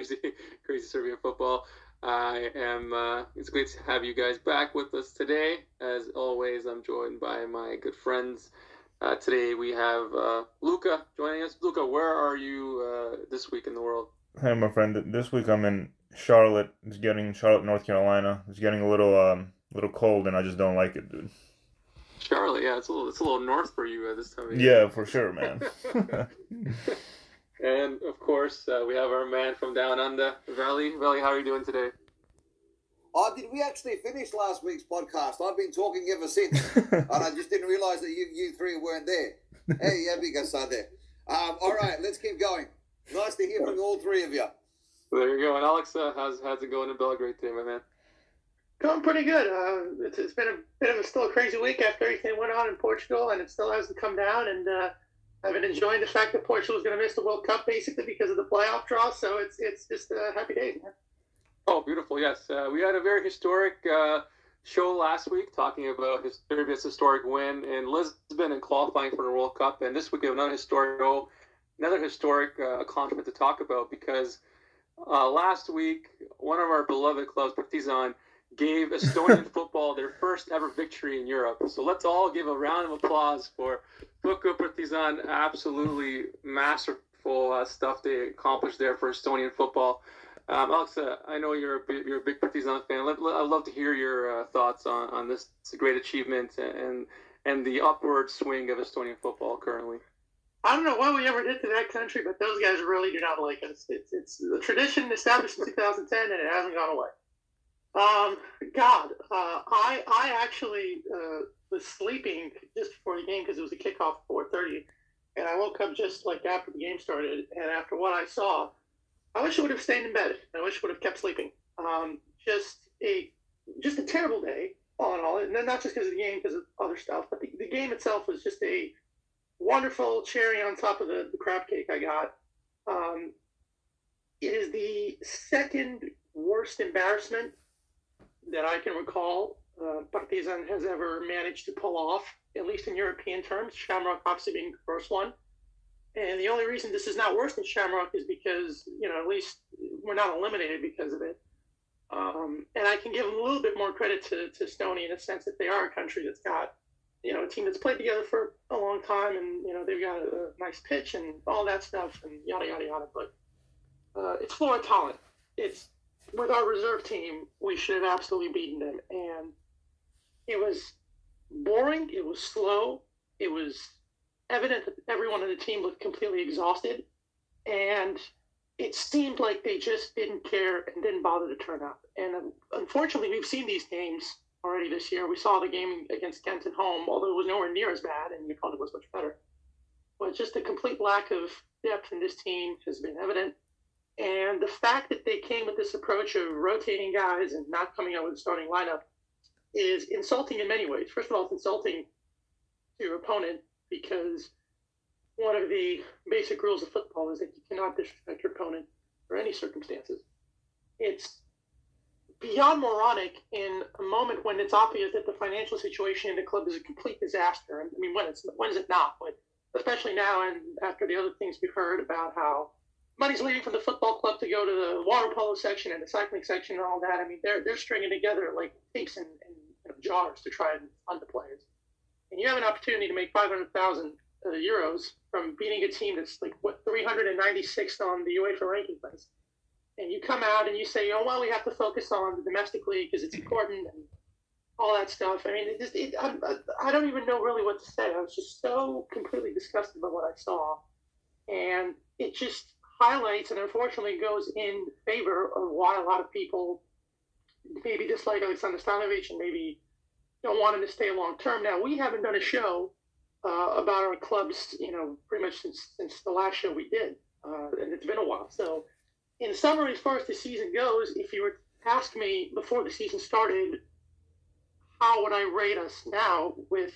crazy, crazy Serbian football. I am. Uh, it's great to have you guys back with us today. As always, I'm joined by my good friends. Uh, today we have uh, Luca joining us. Luca, where are you uh, this week in the world? Hey, my friend. This week I'm in Charlotte. It's getting Charlotte, North Carolina. It's getting a little, um, little cold, and I just don't like it, dude. Charlotte, yeah, it's a little, it's a little north for you at this time. of year. Yeah, for sure, man. And of course, uh, we have our man from down under, Valley. Valley, how are you doing today? Oh, did we actually finish last week's podcast? I've been talking ever since, and I just didn't realise that you, you three weren't there. Hey, yeah, we got there. Um, all right, let's keep going. Nice to hear from all three of you. There you go. And Alex, uh, how's how's it going in Belgrade today, my man? Going pretty good. Uh, it's, it's been a bit of a still crazy week after everything went on in Portugal, and it still hasn't come down. And uh, I've been enjoying the fact that Portugal is going to miss the World Cup basically because of the playoff draw. So it's it's just a happy day. Man. Oh, beautiful. Yes, uh, we had a very historic uh, show last week talking about his Serbia's historic win in Lisbon and qualifying for the World Cup. And this week we have another historic, another historic uh, accomplishment to talk about because uh, last week one of our beloved clubs, Partizan, gave Estonian football their first ever victory in Europe. So let's all give a round of applause for Fuku Partizan. Absolutely masterful uh, stuff they accomplished there for Estonian football. Um, Alex, uh, I know you're a big, you're a big Partizan fan. Let, let, I'd love to hear your uh, thoughts on, on this great achievement and and the upward swing of Estonian football currently. I don't know what we ever did to that country, but those guys really do not like us. It's, it's the tradition established in 2010, and it hasn't gone away. Um, God, uh, I I actually uh, was sleeping just before the game because it was a kickoff at 4:30, and I woke up just like after the game started. And after what I saw, I wish I would have stayed in bed. I wish I would have kept sleeping. Um, just a just a terrible day, all in all, and then not just because of the game, because of other stuff, but the, the game itself was just a wonderful cherry on top of the, the crab cake I got. Um, it is the second worst embarrassment that I can recall uh, Partizan has ever managed to pull off, at least in European terms. Shamrock obviously being the first one. And the only reason this is not worse than Shamrock is because, you know, at least we're not eliminated because of it. Um, and I can give a little bit more credit to, to Stony in the sense that they are a country that's got, you know, a team that's played together for a long time and, you know, they've got a, a nice pitch and all that stuff and yada, yada, yada. But uh, it's Flora Tallinn. It's with our reserve team, we should have absolutely beaten them. And it was boring. It was slow. It was evident that everyone on the team looked completely exhausted. And it seemed like they just didn't care and didn't bother to turn up. And um, unfortunately, we've seen these games already this year. We saw the game against Ghent at home, although it was nowhere near as bad, and the opponent was much better. But just a complete lack of depth in this team has been evident. And the fact that they came with this approach of rotating guys and not coming out with a starting lineup is insulting in many ways. First of all, it's insulting to your opponent because one of the basic rules of football is that you cannot disrespect your opponent under any circumstances. It's beyond moronic in a moment when it's obvious that the financial situation in the club is a complete disaster. I mean, when it's when is it not? But especially now and after the other things we've heard about how money's leaving from the football club to go to the water polo section and the cycling section and all that. I mean, they're they're stringing together like tapes and, and you know, jars to try and fund the players. And you have an opportunity to make 500,000 uh, euros from beating a team that's like what 396th on the UEFA ranking list. And you come out and you say, oh well, we have to focus on the domestic league because it's important and all that stuff. I mean, it just it, I, I don't even know really what to say. I was just so completely disgusted by what I saw, and it just highlights and unfortunately goes in favor of why a lot of people maybe dislike Alexander Stanojevic and maybe don't want him to stay long term. Now we haven't done a show uh, about our clubs, you know, pretty much since since the last show we did, uh, and it's been a while. So, in summary, as far as the season goes, if you were to ask me before the season started, how would I rate us now with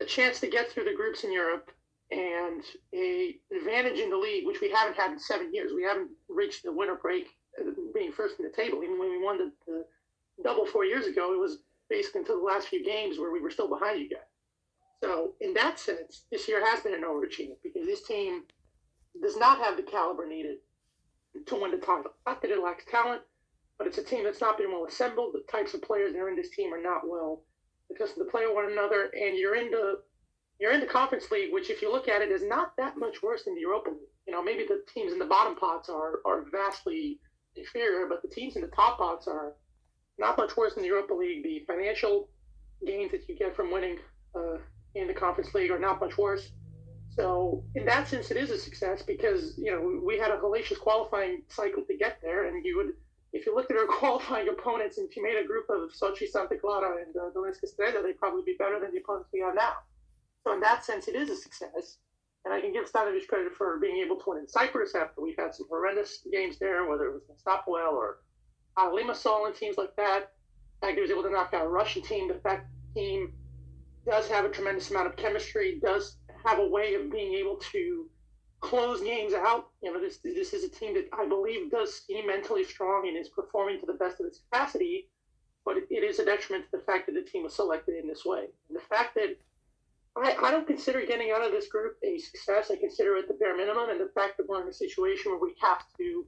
a chance to get through the groups in Europe? And a advantage in the league, which we haven't had in seven years. We haven't reached the winter break uh, being first in the table. Even when we won the, the double four years ago, it was basically until the last few games where we were still behind you guys. So in that sense, this year has been an overachievement because this team does not have the caliber needed to win the title. Not that it lacks talent, but it's a team that's not been well assembled. The types of players that are in this team are not well accustomed to play one another, and you're in the you're in the conference league, which if you look at it is not that much worse than the Europa League. You know, maybe the teams in the bottom pots are are vastly inferior, but the teams in the top pots are not much worse than the Europa League. The financial gains that you get from winning uh, in the conference league are not much worse. So in that sense, it is a success because you know we had a hellacious qualifying cycle to get there, and you would, if you looked at our qualifying opponents, and if you made a group of Sochi, Santa Clara, and uh, Streda, they'd probably be better than the opponents we have now. So in that sense, it is a success, and I can give Stanojevic credit for being able to win in Cyprus after we've had some horrendous games there, whether it was Stopwell or uh, Limassol and teams like that. The fact he was able to knock out a Russian team, fact the team does have a tremendous amount of chemistry, does have a way of being able to close games out. You know, this this is a team that I believe does seem mentally strong and is performing to the best of its capacity, but it, it is a detriment to the fact that the team was selected in this way. And the fact that I, I don't consider getting out of this group a success. I consider it the bare minimum, and the fact that we're in a situation where we have to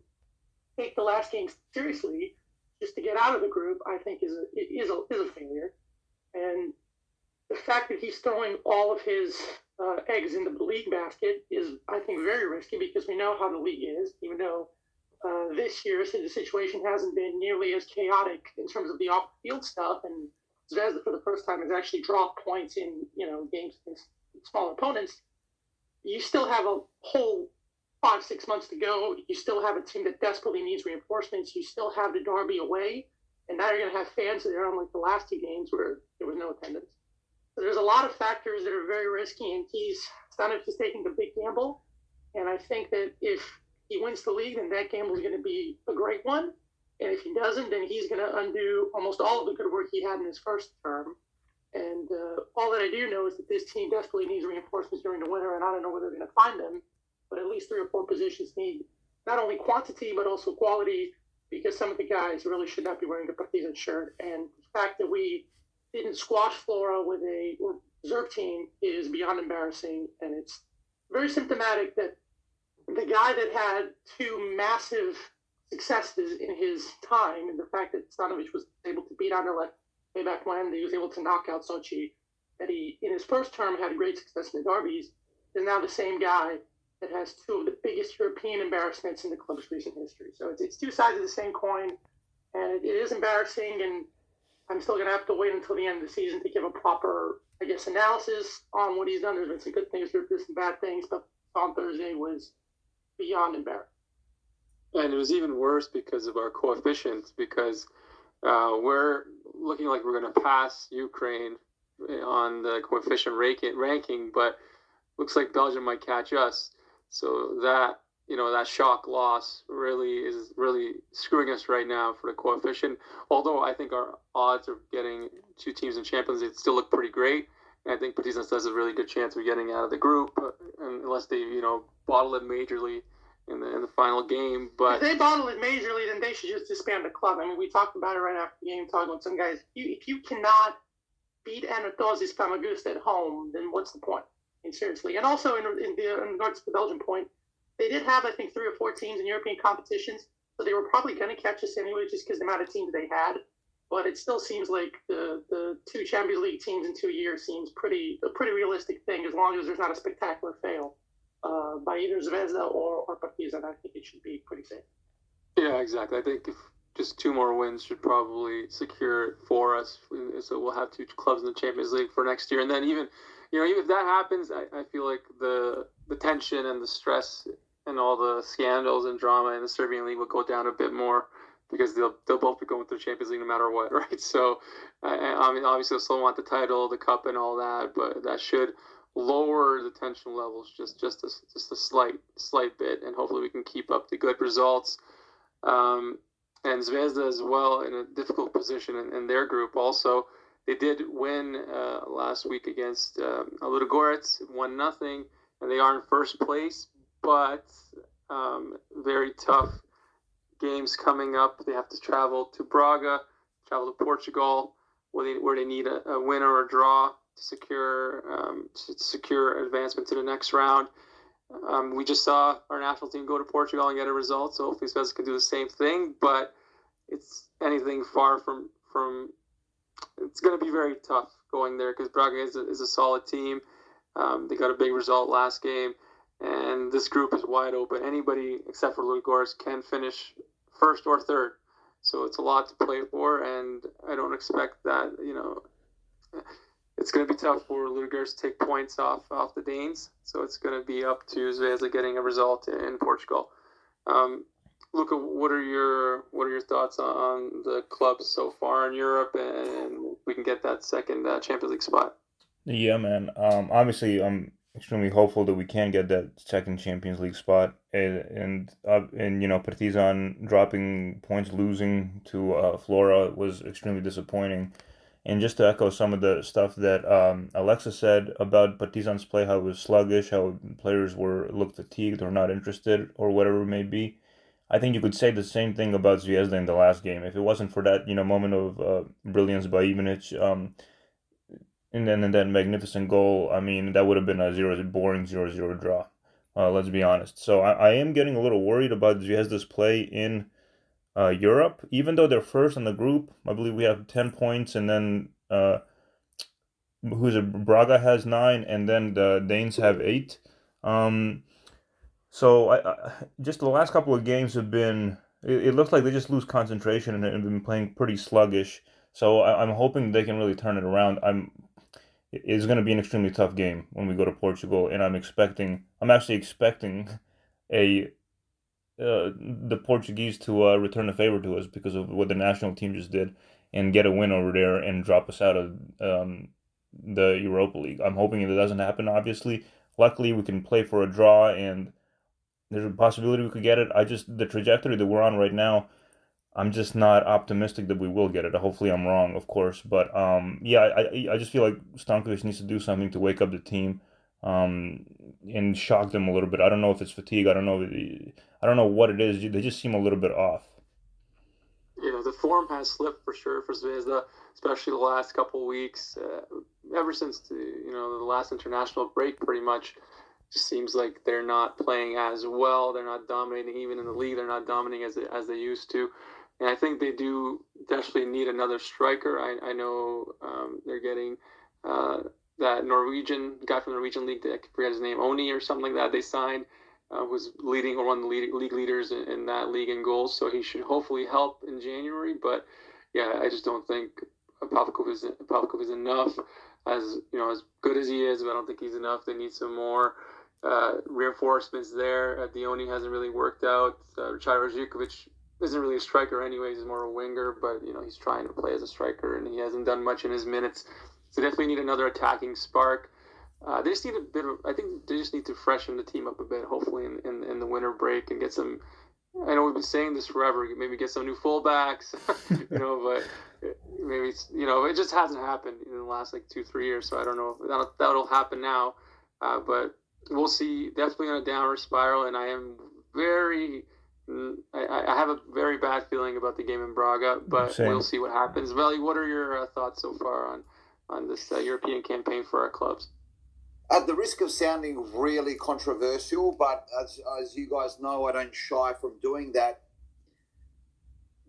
take the last game seriously just to get out of the group, I think is a is a is a failure. And the fact that he's throwing all of his uh, eggs in the league basket is, I think, very risky because we know how the league is. Even though uh, this year the situation hasn't been nearly as chaotic in terms of the off-field stuff, and Zvezda for the first time has actually dropped points in you know games against small opponents. You still have a whole five six months to go. You still have a team that desperately needs reinforcements. You still have the Derby away, and now you're going to have fans there, unlike the last two games where there was no attendance. So there's a lot of factors that are very risky, and he's Stanojevic is taking the big gamble. And I think that if he wins the league, then that gamble is going to be a great one. And if he doesn't, then he's going to undo almost all of the good work he had in his first term. And uh, all that I do know is that this team desperately needs reinforcements during the winter, and I don't know where they're going to find them. But at least three or four positions need not only quantity but also quality, because some of the guys really should not be wearing the Partizan shirt. And the fact that we didn't squash Flora with a reserve team is beyond embarrassing, and it's very symptomatic that the guy that had two massive successes in his time, and the fact that Stanojevic was able to beat Anderlecht way back when, he was able to knock out Sochi, that he in his first term had great success in the derbies, is now the same guy that has two of the biggest European embarrassments in the club's recent history. So it's, it's two sides of the same coin, and it is embarrassing and I'm still going to have to wait until the end of the season to give a proper, I guess, analysis on what he's done. There's been some good things, there's been some bad things, but on Thursday was beyond embarrassing. And it was even worse because of our coefficients, because uh, we're looking like we're going to pass Ukraine on the coefficient ranking, but looks like Belgium might catch us. So that you know that shock loss really is really screwing us right now for the coefficient. Although I think our odds of getting two teams in Champions League still look pretty great. And I think Partizan has a really good chance of getting out of the group, uh, unless they you know bottle it majorly in the in the final game. But if they bottle it majorly, then they should just disband the club. I mean, we talked about it right after the game, talking with some guys. If you, if you cannot beat Anorthosis Famagusta at home, then what's the point? I mean, seriously. And also in, in, the, in regards to the Belgian point, they did have, I think, three or four teams in European competitions, so they were probably going to catch us anyway, just because the amount of teams they had. But it still seems like the the two Champions League teams in two years seems pretty a pretty realistic thing, as long as there's not a spectacular fail uh, by either Zvezda or or Partizan. I think it should be pretty safe. Yeah, exactly. I think if just two more wins should probably secure it for us. So we'll have two clubs in the Champions League for next year, and then even, you know, even if that happens, I, I feel like the the tension and the stress and all the scandals and drama in the Serbian league will go down a bit more because they'll they'll both be going through the Champions League no matter what, right? So, I mean, obviously, they'll still want the title, the cup, and all that, but that should lower the tension levels just just a, just a slight slight bit, and hopefully we can keep up the good results. Um, and Zvezda as well in a difficult position in, in their group. Also, they did win uh, last week against um, Ludogorets, one nothing, and they are in first place but um, very tough games coming up. They have to travel to Braga, travel to Portugal, where they, where they need a, a win or a draw to secure um, to secure advancement to the next round. Um, we just saw our national team go to Portugal and get a result, so hopefully Zvezda can do the same thing. But it's anything far from from. It's going to be very tough going there because Braga is a, is a solid team. Um, they got a big result last game, and this group is wide open. Anybody except for Ludogorets can finish first or third. So it's a lot to play for, and I don't expect that. You know, it's going to be tough for Ludogorets to take points off off the Danes. So it's going to be up to Zvezda getting a result in Portugal. Um, Luca, what are your what are your thoughts on the clubs so far in Europe, and we can get that second uh, Champions League spot? Yeah, man. Um, obviously, I'm extremely hopeful that we can get that second Champions League spot, and and, uh, and you know, Partizan dropping points, losing to uh, Flora was extremely disappointing. And just to echo some of the stuff that um, Alexa said about Partizan's play, how it was sluggish, how players were looked fatigued or not interested, or whatever it may be. I think you could say the same thing about Zvezda in the last game. If it wasn't for that, you know, moment of uh, brilliance by Ivanic, um, and then and that magnificent goal, I mean, that would have been a zero, boring zero-zero draw. Uh, let's be honest. So I, I am getting a little worried about Zvezda's play in uh, Europe, even though they're first in the group. I believe we have ten points, and then uh, who's it? Braga has nine, and then the Danes have eight. Um, so I, I, just the last couple of games have been. It, it, looks like they just lose concentration and have been playing pretty sluggish. So I, am hoping they can really turn it around. I'm. It's going to be an extremely tough game when we go to Portugal, and I'm expecting. I'm actually expecting a uh, the Portuguese to uh, return a favor to us because of what the national team just did and get a win over there and drop us out of um, the Europa League. I'm hoping it doesn't happen. Obviously, luckily we can play for a draw and there's a possibility we could get it. I just the trajectory that we're on right now. I'm just not optimistic that we will get it. Hopefully, I'm wrong, of course. But um, yeah, I, I just feel like Stankovic needs to do something to wake up the team um, and shock them a little bit. I don't know if it's fatigue. I don't know. I don't know what it is. They just seem a little bit off. You know, the form has slipped for sure for Zvezda, especially the last couple weeks. Uh, ever since the you know the last international break, pretty much just seems like they're not playing as well. They're not dominating even in the league. They're not dominating as as they used to. And I think they do definitely need another striker. I, I know um, they're getting uh, that Norwegian guy from the Norwegian league. I forget his name, Ohi or something like that. They signed. Uh, was leading or one of the league, league leaders in, in, that league in goals, so he should hopefully help in January. But yeah, I just don't think Pavkov is is enough. As you know, as good as he is, but I don't think he's enough. They need some more uh, reinforcements there. Uh, Diony hasn't really worked out. Uh, Richairo isn't really a striker anyways. He's more a winger, but you know he's trying to play as a striker, and he hasn't done much in his minutes. So definitely need another attacking spark. Uh, they just need a bit of. I think they just need to freshen the team up a bit. Hopefully in, in, in the winter break and get some. I know we've been saying this forever. Maybe get some new fullbacks, you know, but maybe you know it just hasn't happened in the last like two three years. So I don't know if that'll, that'll happen now. Uh, but we'll see. Definitely on a downward spiral, and I am very. I, I have a very bad feeling about the game in Braga, but Same. we'll see what happens. Veli, what are your uh, thoughts so far on on this uh, European campaign for our clubs? At the risk of sounding really controversial, but as, as you guys know, I don't shy from doing that.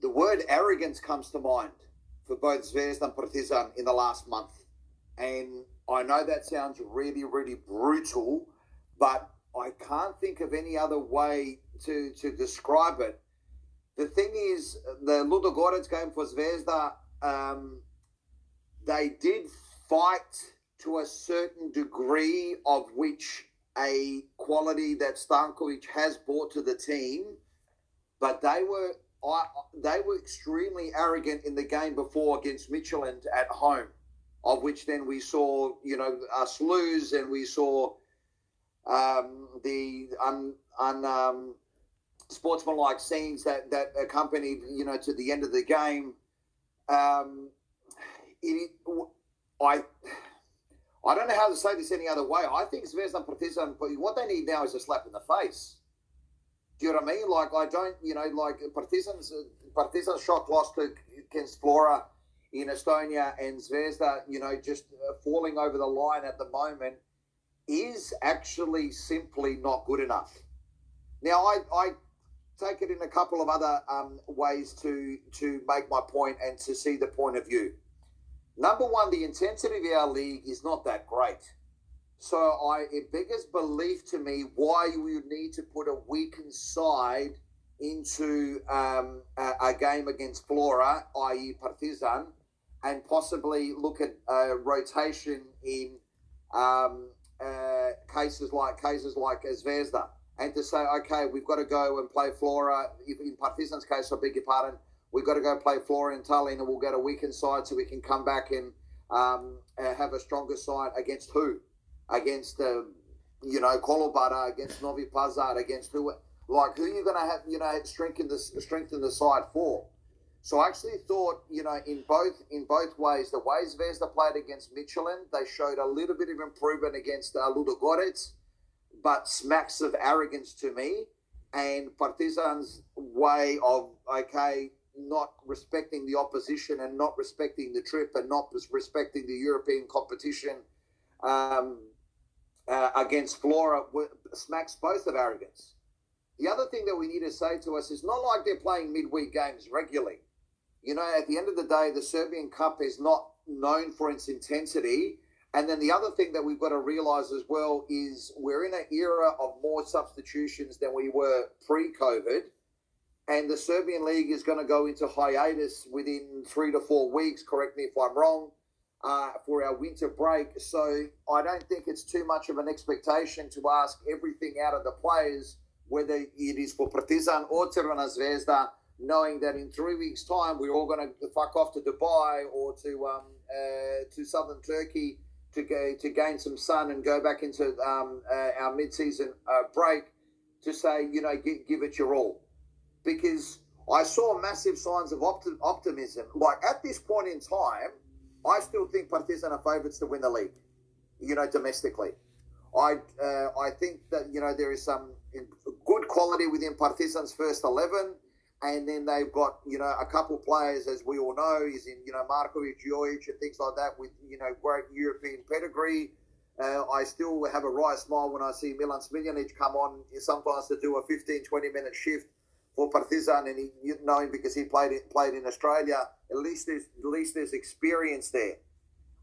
The word arrogance comes to mind for both Zvezda and Partizan in the last month. And I know that sounds really, really brutal, but I can't think of any other way to, to describe it. The thing is, the Ludogorets game for Zvezda, um, they did fight to a certain degree of which a quality that Stankovic has brought to the team, but they were I, they were extremely arrogant in the game before against Midtjylland at home, of which then we saw you know us lose and we saw um, the un, un um, sportsmanlike scenes that that accompanied you know to the end of the game. Um, it, I I don't know how to say this any other way. I think Zvezda Partizan, what they need now is a slap in the face. Do you know what I mean? Like I don't, you know, like Partizan's Partizan's shot lost against Flora in Estonia and Zvezda, you know, just uh, falling over the line at the moment is actually simply not good enough. Now, I, I take it in a couple of other um, ways to to make my point and to see the point of view. Number one, the intensity of our league is not that great. So I it beggars belief to me why you would need to put a weakened side into um, a, a, game against Flora, i.e. Partizan, and possibly look at a rotation in um, uh, cases like cases like Zvezda and to say, okay, we've got to go and play Flora. In Partizan's case, I beg your pardon, we've got to go play Flora in Tallinn and we'll get a weekend side so we can come back and um, uh, have a stronger side against who? Against, uh, you know, Kolubara, against Novi Pazar, against who? Like, who are you going to have, you know, strengthen the, strengthen the side for? So I actually thought, you know, in both in both ways, the ways Zvezda played against Michelin, they showed a little bit of improvement against uh, Ludogorets but smacks of arrogance to me. And Partizan's way of, okay, not respecting the opposition and not respecting the trip and not respecting the European competition um, uh, against Flora smacks both of arrogance. The other thing that we need to say to us is not like they're playing midweek games regularly. You know, at the end of the day, the Serbian Cup is not known for its intensity and then the other thing that we've got to realize as well is we're in an era of more substitutions than we were pre COVID. And the Serbian League is going to go into hiatus within three to four weeks, correct me if I'm wrong, uh, for our winter break. So I don't think it's too much of an expectation to ask everything out of the players, whether it is for Partizan or Crvena Zvezda, knowing that in three weeks' time we're all going to fuck off to Dubai or to um, uh, to southern Turkey to go to gain some sun and go back into um, uh, our mid-season uh, break to say, you know, give, give it your all, because I saw massive signs of opti- optimism. Like at this point in time, I still think Partizan are favourites to win the league, you know, domestically. I uh, I think that you know there is some good quality within Partizan's first eleven. And then they've got, you know, a couple of players, as we all know, is in, you know, Markovic, Jojic, and things like that with, you know, great European pedigree. Uh, I still have a right smile when I see Milan Smiljanic come on sometimes to do a 15, 20 minute shift for Partizan, and he, you know, because he played played in Australia. At least there's at least there's experience there.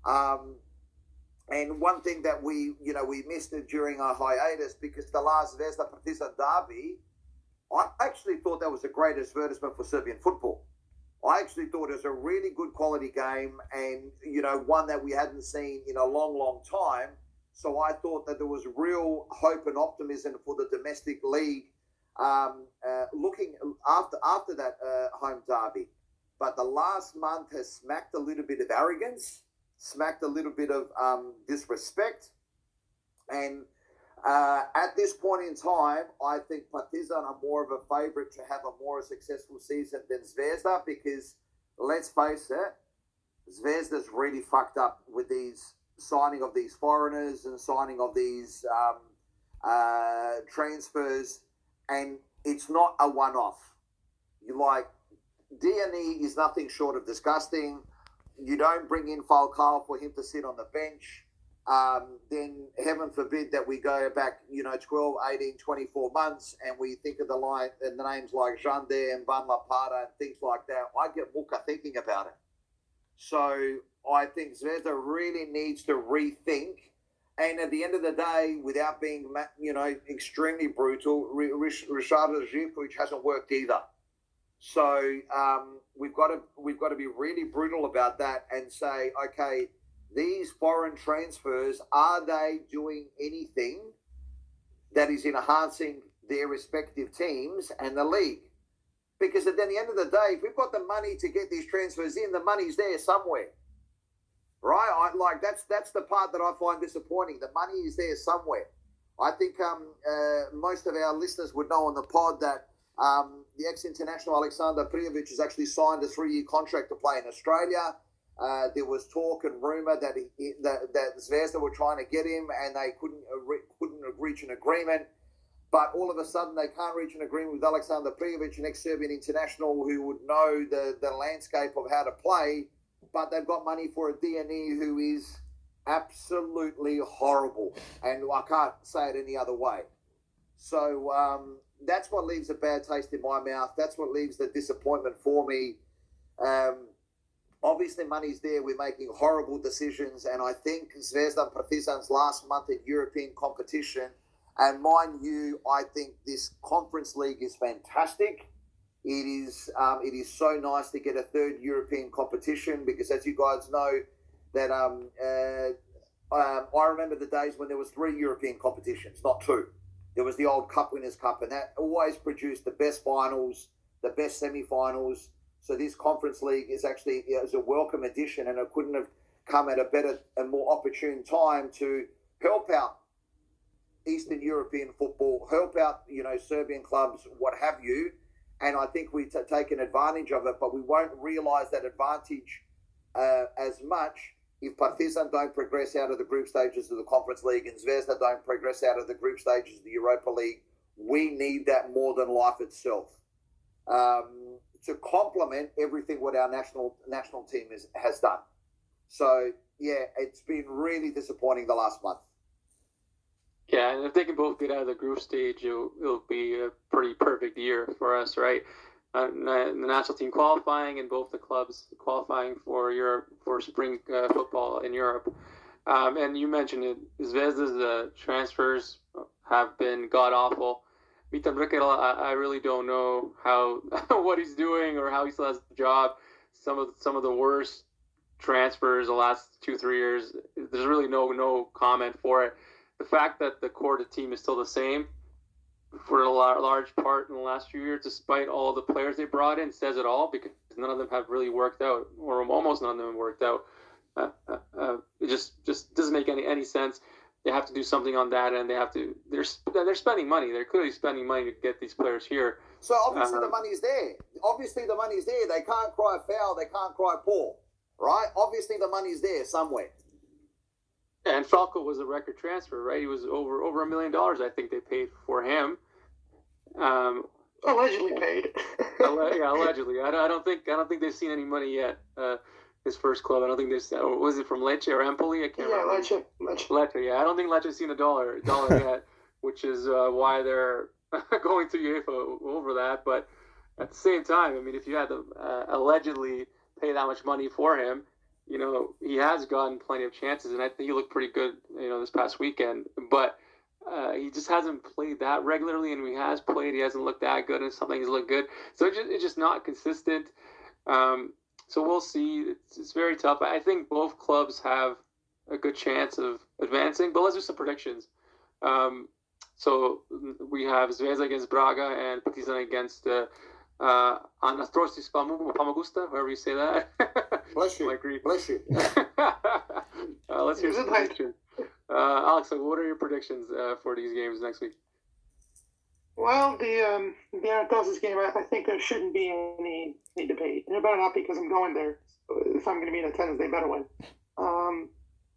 Um, and one thing that we, you know, we missed it during our hiatus because the last Zvezda Partizan derby I actually thought that was a great advertisement for Serbian football. I actually thought it was a really good quality game and, you know, one that we hadn't seen in a long, long time. So I thought that there was real hope and optimism for the domestic league um, uh, looking after after that uh, home derby. But the last month has smacked a little bit of arrogance, smacked a little bit of um, disrespect, and uh, at this point in time, I think Partizan are more of a favourite to have a more successful season than Zvezda because, let's face it, Zvezda's really fucked up with these signing of these foreigners and signing of these um, uh, transfers, and it's not a one-off. You like Diony is nothing short of disgusting. You don't bring in Falco for him to sit on the bench um, then heaven forbid that we go back, you know, 12, 18, 24 months and we think of the line and the names like Jander and Van La Parra and things like that. I get muka thinking about it. So I think Zvezda really needs to rethink. And at the end of the day, without being, you know, extremely brutal, Richairo Zivkovic hasn't worked either. So um, we've got to we've got to be really brutal about that and say, okay, these foreign transfers, are they doing anything that is enhancing their respective teams and the league? Because at the end of the day, if we've got the money to get these transfers in, the money's there somewhere. Right? I, like that's that's the part that I find disappointing. The money is there somewhere. I think um, uh, most of our listeners would know on the pod that um, the ex-international Alexander Prijovic has actually signed a three-year contract to play in Australia. Uh, there was talk and rumor that he, that, that Zvezda were trying to get him and they couldn't uh, couldn't reach an agreement. But all of a sudden, they can't reach an agreement with Alexander Prijovic, an ex-Serbian international who would know the, the landscape of how to play. But they've got money for a Diony who is absolutely horrible, and I can't say it any other way. So um, that's what leaves a bad taste in my mouth. That's what leaves the disappointment for me. Um, obviously, money's there. We're making horrible decisions, and I think Zvezda Partizan's last month in European competition. And mind you, I think this conference league is fantastic. It is um, it is so nice to get a third European competition because, as you guys know, that um, uh, um, I remember the days when there was three European competitions, not two. There was the old Cup Winners' Cup, and that always produced the best finals, the best semi-finals. So this Conference League is actually is a welcome addition, and it couldn't have come at a better and more opportune time to help out Eastern European football, help out you know Serbian clubs, what have you. And I think we've taken advantage of it, but we won't realise that advantage uh, as much if Partizan don't progress out of the group stages of the Conference League and Zvezda don't progress out of the group stages of the Europa League, we need that more than life itself um, to complement everything what our national national team is, has done. So yeah, it's been really disappointing the last month. Yeah, and if they can both get out of the group stage, it'll, it'll be a pretty perfect year for us, right? uh, the national team qualifying and both the clubs qualifying for Europe for spring uh, football in Europe. Um, and you mentioned it, Zvezda's uh, transfers have been god awful. Mrkela, I, I really don't know how what he's doing or how he still has the job. Some of some of the worst transfers the last two three years. There's really no no comment for it. The fact that the core of the team is still the same for a large part in the last few years, despite all the players they brought in, says it all because none of them have really worked out, or almost none of them have worked out. Uh, uh, uh, it just just doesn't make any any sense. They have to do something on that, and they have to. They're they're spending money. They're clearly spending money to get these players here. So obviously the uh-huh. money's there. Obviously the money's there. They can't cry foul. They can't cry poor, right? Obviously the money's there somewhere. And Falco was a record transfer, right? He was over over a million dollars, I think they paid for him. Um, allegedly paid. yeah, allegedly. I don't, I don't think I don't think they've seen any money yet. Uh, his first club. I don't think there's. Uh, was it from Lecce or Empoli? I can't yeah, remember. Lecce. Lecce. Lecce. Yeah, I don't think Lecce's seen a dollar dollar yet, which is uh, why they're going to UEFA over that. But at the same time, I mean, if you had to uh, allegedly pay that much money for him, you know, he has gotten plenty of chances, and I think he looked pretty good, you know, this past weekend. But uh, he just hasn't played that regularly, and he has played, he hasn't looked that good, and something he's looked good. So it's just, it's just not consistent. Um, so we'll see. It's, it's, very tough. I think both clubs have a good chance of advancing, but let's do some predictions. Um, so we have Zvezda against Braga and Partizan against uh, uh, Anorthosis Famagusta, however you say that. Bless you. Bless you. uh, let's hear some predictions. Uh, Alex, what are your predictions uh, for these games next week? Well, the um, the Anorthosis game, I, I, think there shouldn't be any, any debate. And it better not because I'm going there. If I'm going to be in attendance, they better win. Um,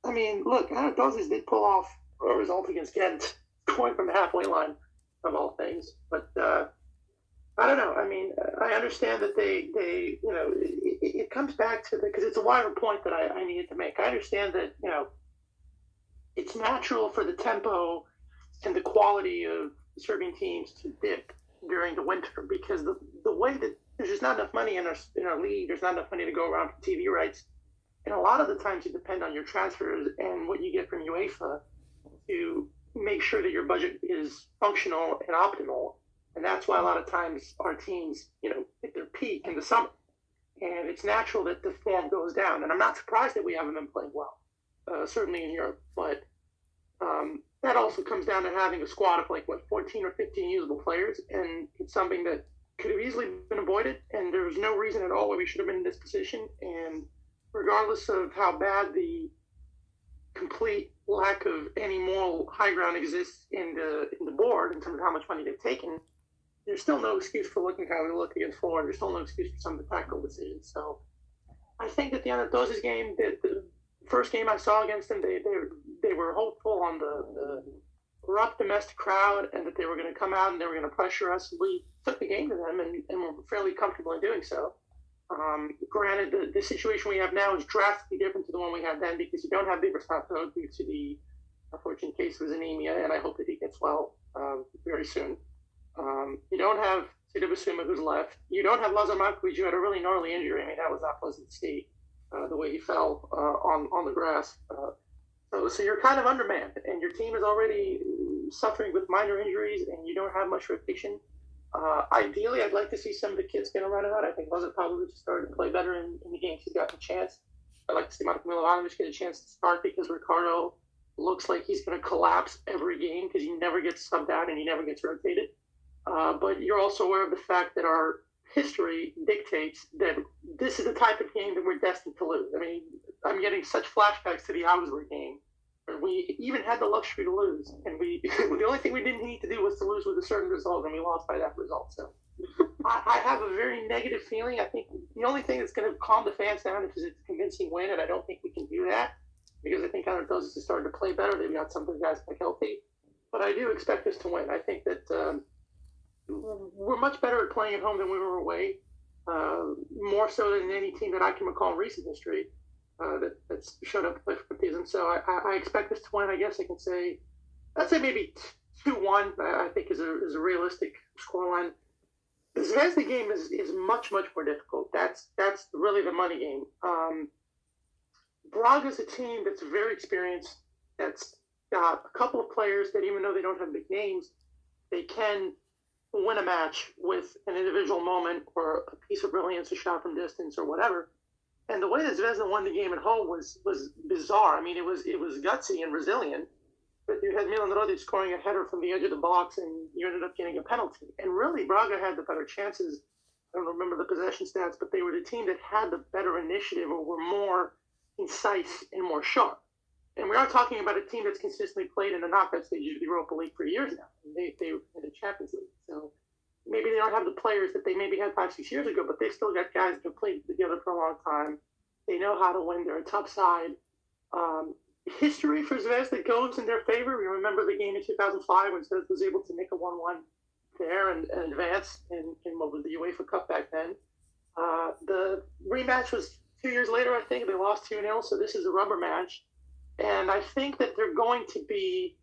I mean, look, Anorthosis did pull off a result against Ghent, going from the halfway line of all things. But uh, I don't know. I mean, I understand that they, they you know, it, it comes back to the, because it's a wider point that I, I needed to make. I understand that, you know, it's natural for the tempo and the quality of Serbian teams to dip during the winter because the, the way that there's just not enough money in our, in our league, there's not enough money to go around for TV rights. And a lot of the times you depend on your transfers and what you get from UEFA to make sure that your budget is functional and optimal. And that's why a lot of times our teams, you know, hit their peak in the summer. And it's natural that the form goes down. And I'm not surprised that we haven't been playing well uh, certainly in Europe. But um, that also comes down to having a squad of like what 14 or 15 usable players, and it's something that could have easily been avoided. And there was no reason at all why we should have been in this position. And regardless of how bad the complete lack of any moral high ground exists in the in the board in terms of how much money they've taken, there's still no excuse for looking how we look against Florida. There's still no excuse for some of the tactical decisions. So I think at the end of game, the, the first game I saw against them, they they, they were hopeful on the, the rough domestic crowd and that they were going to come out and they were going to pressure us. We took the game to them and, and were fairly comfortable in doing so. Um, granted, the, the situation we have now is drastically different to the one we had then because you don't have Bieber due to the unfortunate case of anemia, and I hope that he gets well um, very soon. Um, you don't have Seydouba Soumah who's left. You don't have Lazar Markovic who had a really gnarly injury. I mean, that was not pleasant to see uh, the way he fell uh, on on the grass. Uh, so, so you're kind of undermanned, and your team is already suffering with minor injuries, and you don't have much rotation. Uh, ideally, I'd like to see some of the kids get a run out. I think Lazar probably just started to play better in, in the games he's gotten a chance. I'd like to see Marko Milovanovic get a chance to start because Ricardo looks like he's going to collapse every game because he never gets subbed out and he never gets rotated. Uh, but you're also aware of the fact that our history dictates that this is the type of game that we're destined to lose. I mean, I'm getting such flashbacks to the Augsburg game we even had the luxury to lose, and we the only thing we didn't need to do was to lose with a certain result, and we lost by that result. So I, I, have a very negative feeling. I think the only thing that's going to calm the fans down is it's a convincing win, and I don't think we can do that because I think Anorthosis is starting to play better. They've got some of the guys back healthy, but I do expect us to win. I think that um, we're much better at playing at home than we were away, uh, more so than any team that I can recall in recent history uh, that, that's showed up for Partizan. So I, I, expect this to win. I guess I can say, I'd say maybe two one. I think is a is a realistic scoreline. The Zvezda game is, is much much more difficult. That's that's really the money game. Um, Braga is a team that's very experienced. That's got a couple of players that even though they don't have big names, they can win a match with an individual moment or a piece of brilliance, a shot from distance, or whatever and the way that Zvezda won the game at home was was bizarre. I mean, it was it was gutsy and resilient. But you had Milan Rodic scoring a header from the edge of the box, and you ended up getting a penalty. And really, Braga had the better chances. I don't remember the possession stats, but they were the team that had the better initiative or were more concise and more sharp. And we are talking about a team that's consistently played in the knockout stage of the Europa League for years now. They they in the Champions League, so maybe they don't have the players that they maybe had five, six years ago, but they still got guys that have played together for a long time. They know how to win. They're a tough side. Um, history for Zvezda goes in their favor. We remember the game in 2005 when Zvezda was able to make a 1 1 there and, and advance in, in what was the UEFA Cup back then. Uh, the rematch was two years later, I think. They lost 2 0, so this is a rubber match. And I think that they're going to be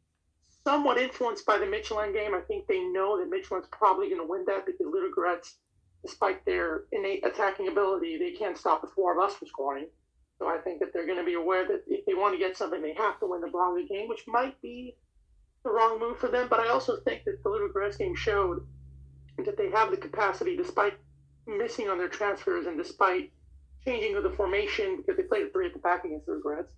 somewhat influenced by the Midtjylland game. I think they know that Midtjylland's probably going to win that because Ludogorets, despite their innate attacking ability, they can't stop the four of us from scoring. So I think that they're going to be aware that if they want to get something, they have to win the Braga game, which might be the wrong move for them. But I also think that the Ludogorets game showed that they have the capacity, despite missing on their transfers and despite changing of the formation because they played three at the back against the Ludogorets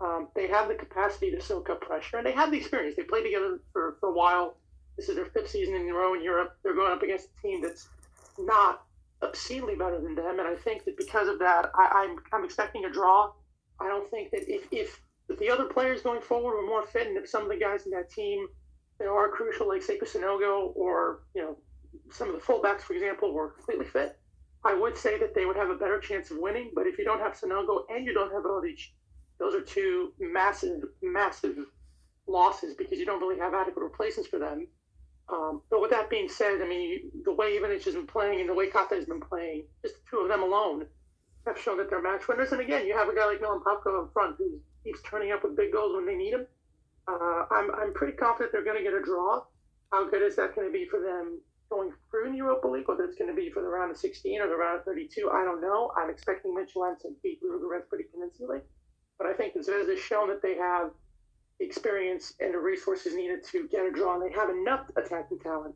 um, they have the capacity to soak up pressure, and they have the experience. They played together for, for a while. This is their fifth season in a row in Europe. They're going up against a team that's not obscenely better than them, and I think that because of that, I, am I'm, I'm expecting a draw. I don't think that if, if the other players going forward were more fit, and if some of the guys in that team that are crucial, like Sekou Sanogo or you know some of the fullbacks, for example, were completely fit, I would say that they would have a better chance of winning. But if you don't have Sanogo and you don't have Rodic, those are two massive, massive losses because you don't really have adequate replacements for them. Um, but with that being said, I mean, the way Ivanic has been playing and the way Kanga has been playing, just the two of them alone have shown that they're match winners. And again, you have a guy like Milan Pavkov up front who keeps turning up with big goals when they need him. Uh, I'm, I'm pretty confident they're going to get a draw. How good is that going to be for them going through in the Europa League? Whether it's going to be for the round of 16 or the round of 32, I don't know. I'm expecting Midtjylland to beat Ludogorets pretty convincingly. But I think Zvezda has shown that they have the experience and the resources needed to get a draw, and they have enough attacking talent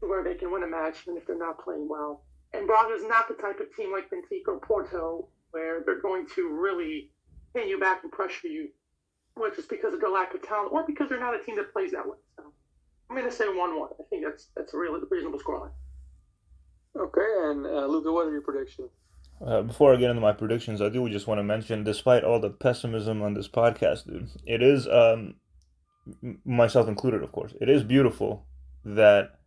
to where they can win a match, even if they're not playing well. And Braga is not the type of team like Benfica or Porto where they're going to really pin you back and pressure you, whether it's because of their lack of talent or because they're not a team that plays that way. So I'm going to say 1 1. I think that's that's a really reasonable scoreline. Okay, and uh, Luca, what are your predictions? Uh, before I get into my predictions, I do just want to mention, despite all the pessimism on this podcast, dude, it is, um, myself included, of course, it is beautiful that,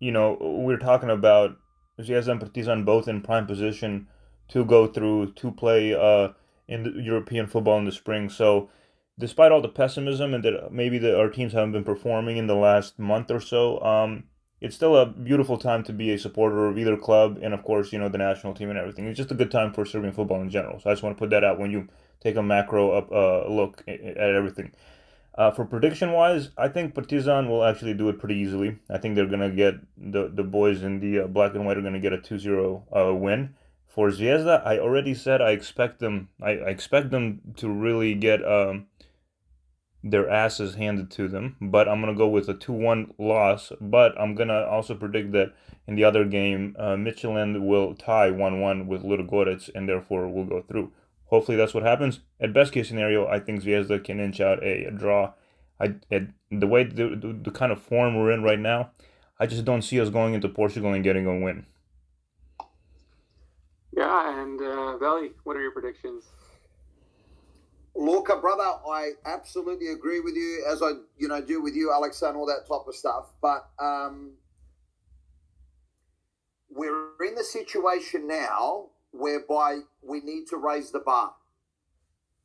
you know, we're talking about and Partizan both in prime position to go through, to play uh, in European football in the spring. So, despite all the pessimism and that maybe the, our teams haven't been performing in the last month or so, um, it's still a beautiful time to be a supporter of either club and of course you know the national team and everything. It's just a good time for Serbian football in general. So I just want to put that out when you take a macro up uh, look at everything. Uh, for prediction wise, I think Partizan will actually do it pretty easily. I think they're gonna get the the boys in the uh, black and white are gonna get a 2-0 uh, win. For Zvezda, I already said I expect them. I, I expect them to really get um, their asses handed to them. But I'm gonna go with a two-one loss. But I'm gonna also predict that in the other game, uh, Midtjylland will tie one-one with Ludogorets and therefore will go through. Hopefully that's what happens. At best case scenario, I think Zvezda can inch out a, a draw. I the way the, the, the kind of form we're in right now, I just don't see us going into Portugal and getting a win. Yeah, and uh, what are your predictions? Lorca, brother, I absolutely agree with you, as I you know do with you, Alex, and all that type of stuff. But um, we're in the situation now whereby we need to raise the bar,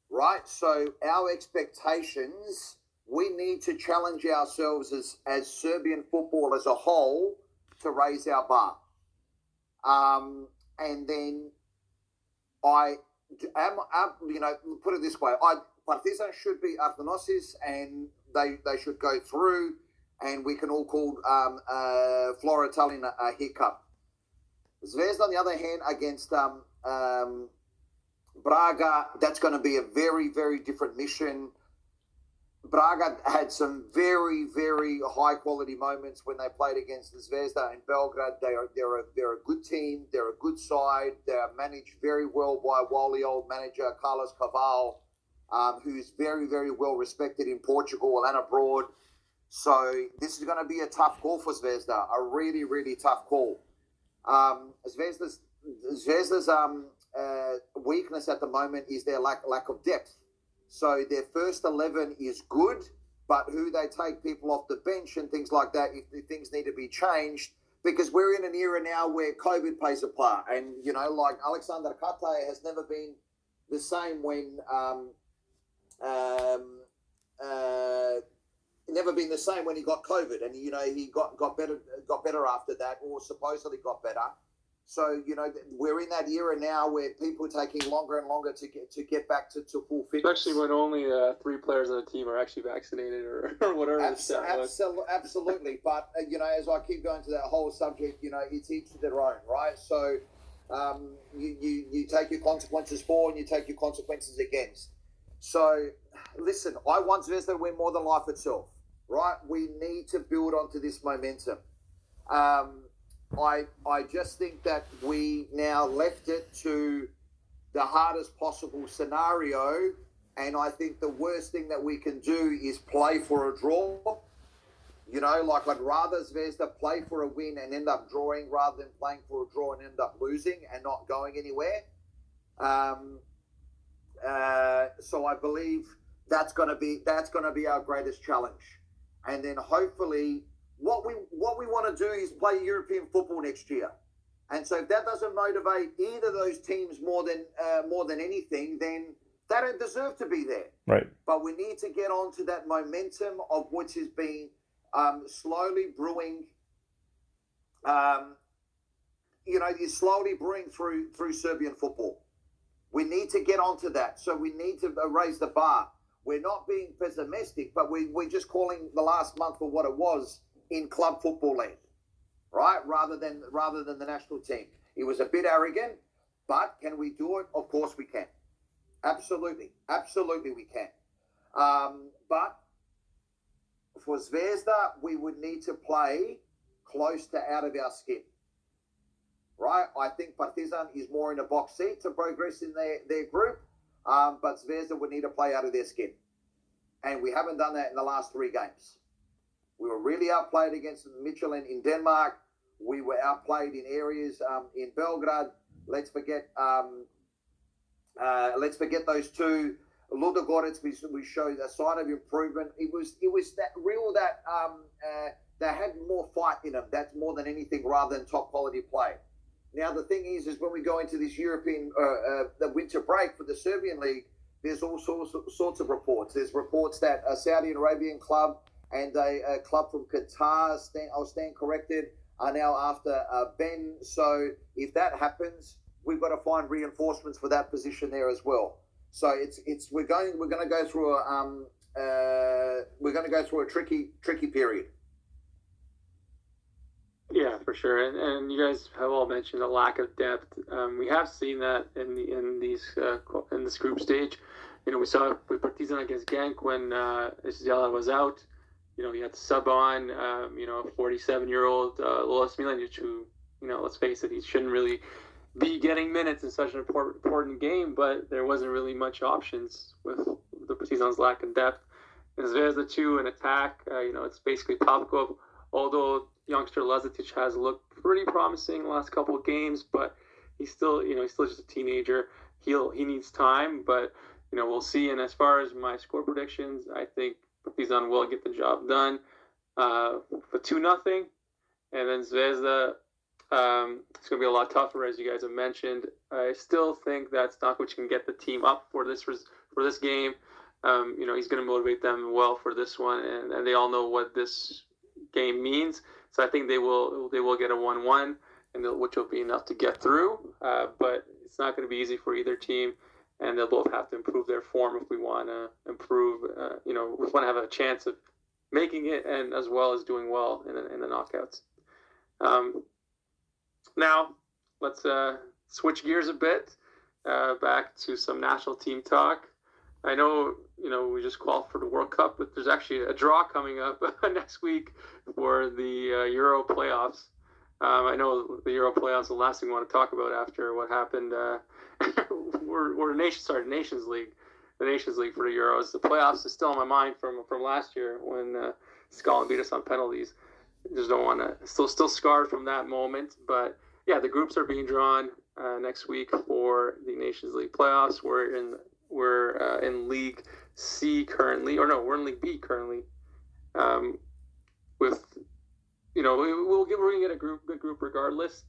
right? So our expectations, we need to challenge ourselves as as Serbian football as a whole to raise our bar. Um, and then I am, am, you know, put it this way: I Partizan should be Anorthosis, and they they should go through, and we can all call um, uh, a hiccup. Zvezda, on the other hand, against um, um, Braga, that's going to be a very, very different mission. Braga had some very, very high quality moments when they played against Zvezda in Belgrade. They are they're a, they're a good team. They're a good side. They are managed very well by Wally old manager Carlos Carvalhal, um, who's very, very well respected in Portugal and abroad. So this is going to be a tough call for Zvezda. A really, really tough call. Um, Zvezda's Zvezda's um, uh, weakness at the moment is their lack lack of depth. So their first 11 is good, but who they take people off the bench and things like that, if, if things need to be changed, because we're in an era now where COVID plays a part. And, you know, like Alexander Katai has never been the same when, um, um, uh, never been the same when he got COVID. And, you know, he got, got better, got better after that, or supposedly got better. So you know we're in that era now where people are taking longer and longer to get to get back to, to full fitness. Especially when only uh, three players on the team are actually vaccinated or, or whatever. Absolutely, absolutely, absolutely. But uh, you know, as I keep going to that whole subject, you know, it's each to their own, right? So um, you, you you take your consequences for and you take your consequences against. So listen, I want to win more than life itself, right? We need to build onto this momentum. Um, I I just think that we now left it to the hardest possible scenario, and I think the worst thing that we can do is play for a draw. You know, like I'd rather Zvezda play for a win and end up drawing rather than playing for a draw and end up losing and not going anywhere. Um, uh, so I believe that's going to be that's going to be our greatest challenge, and then hopefully what we what we want to do is play European football next year. And so if that doesn't motivate either of those teams more than uh, more than anything, then they don't deserve to be there. Right. But we need to get on to that momentum of which has been um, slowly brewing. Um, you know, is slowly brewing through through Serbian football. We need to get onto that. So we need to raise the bar. We're not being pessimistic, but we, we're just calling the last month for what it was in club football land, right? Rather than rather than the national team. He was a bit arrogant, but can we do it? Of course we can. Absolutely, absolutely we can. Um, but for Zvezda, we would need to play close to out of our skin. Right? I think Partizan is more in a box seat to progress in their, their group, um, but Zvezda would need to play out of their skin. And we haven't done that in the last three games. We were really outplayed against Midtjylland in Denmark. We were outplayed in areas um, in Belgrade. Let's forget. Um, uh, let's forget those two. Ludogorets, we, we showed a sign of improvement. It was it was that real that um, uh, they had more fight in them. That's more than anything, rather than top quality play. Now the thing is, is when we go into this European uh, uh, the winter break for the Serbian league, there's all sorts sorts of reports. There's reports that a Saudi Arabian club and a, a club from Qatar, stand, I'll stand corrected, are now after uh, Ben. So if that happens, we've got to find reinforcements for that position there as well. So it's it's we're going we're going to go through a um uh we're going to go through a tricky tricky period. Yeah, for sure, and, and you guys have all mentioned a lack of depth. Um, we have seen that in the in these uh, in this group stage. You know, we saw with Partizan against Ghent when uh, was out. You know, he had to sub on. Um, you know, 47 year old uh, Milanic, who you know, let's face it, he shouldn't really be getting minutes in such an important, game, but there wasn't really much options with the Partizan's lack of depth. And Zvezda too, an attack. Uh, you know, it's basically Pavkov. Although youngster Lazetic has looked pretty promising last couple of games, but he's still, you know, he's still just a teenager. He'll he needs time, but you know, we'll see. And as far as my score predictions, I think Partizan will get the job done uh, for two nothing, and then Zvezda. Um, it's going to be a lot tougher, as you guys have mentioned. I still think that Stankovic can get the team up for this for this game. Um, you know, he's going to motivate them well for this one, and, and they all know what this game means. So I think they will they will get a one-one, and which will be enough to get through. Uh, but it's not going to be easy for either team, and they'll both have to improve their form if we want to improve. Uh, you know, we want to have a chance of making it, and as well as doing well in the, in the knockouts. Um, now let's uh, switch gears a bit, uh, back to some national team talk. I know you know we just qualified for the World Cup, but there's actually a draw coming up next week for the uh, Euro playoffs. Um, I know the Euro playoffs is the last thing we want to talk about after what happened. We're nation sorry Nations League, the Nations League for the Euros. The playoffs is still on my mind from from last year when uh, Scotland beat us on penalties. Just don't want to still still scarred from that moment, but yeah, the groups are being drawn uh, next week for the Nations League playoffs. We're in we're uh, in League C currently, or no, we're in League B currently. Um, with you know, we, will get we're gonna get a group good group regardless.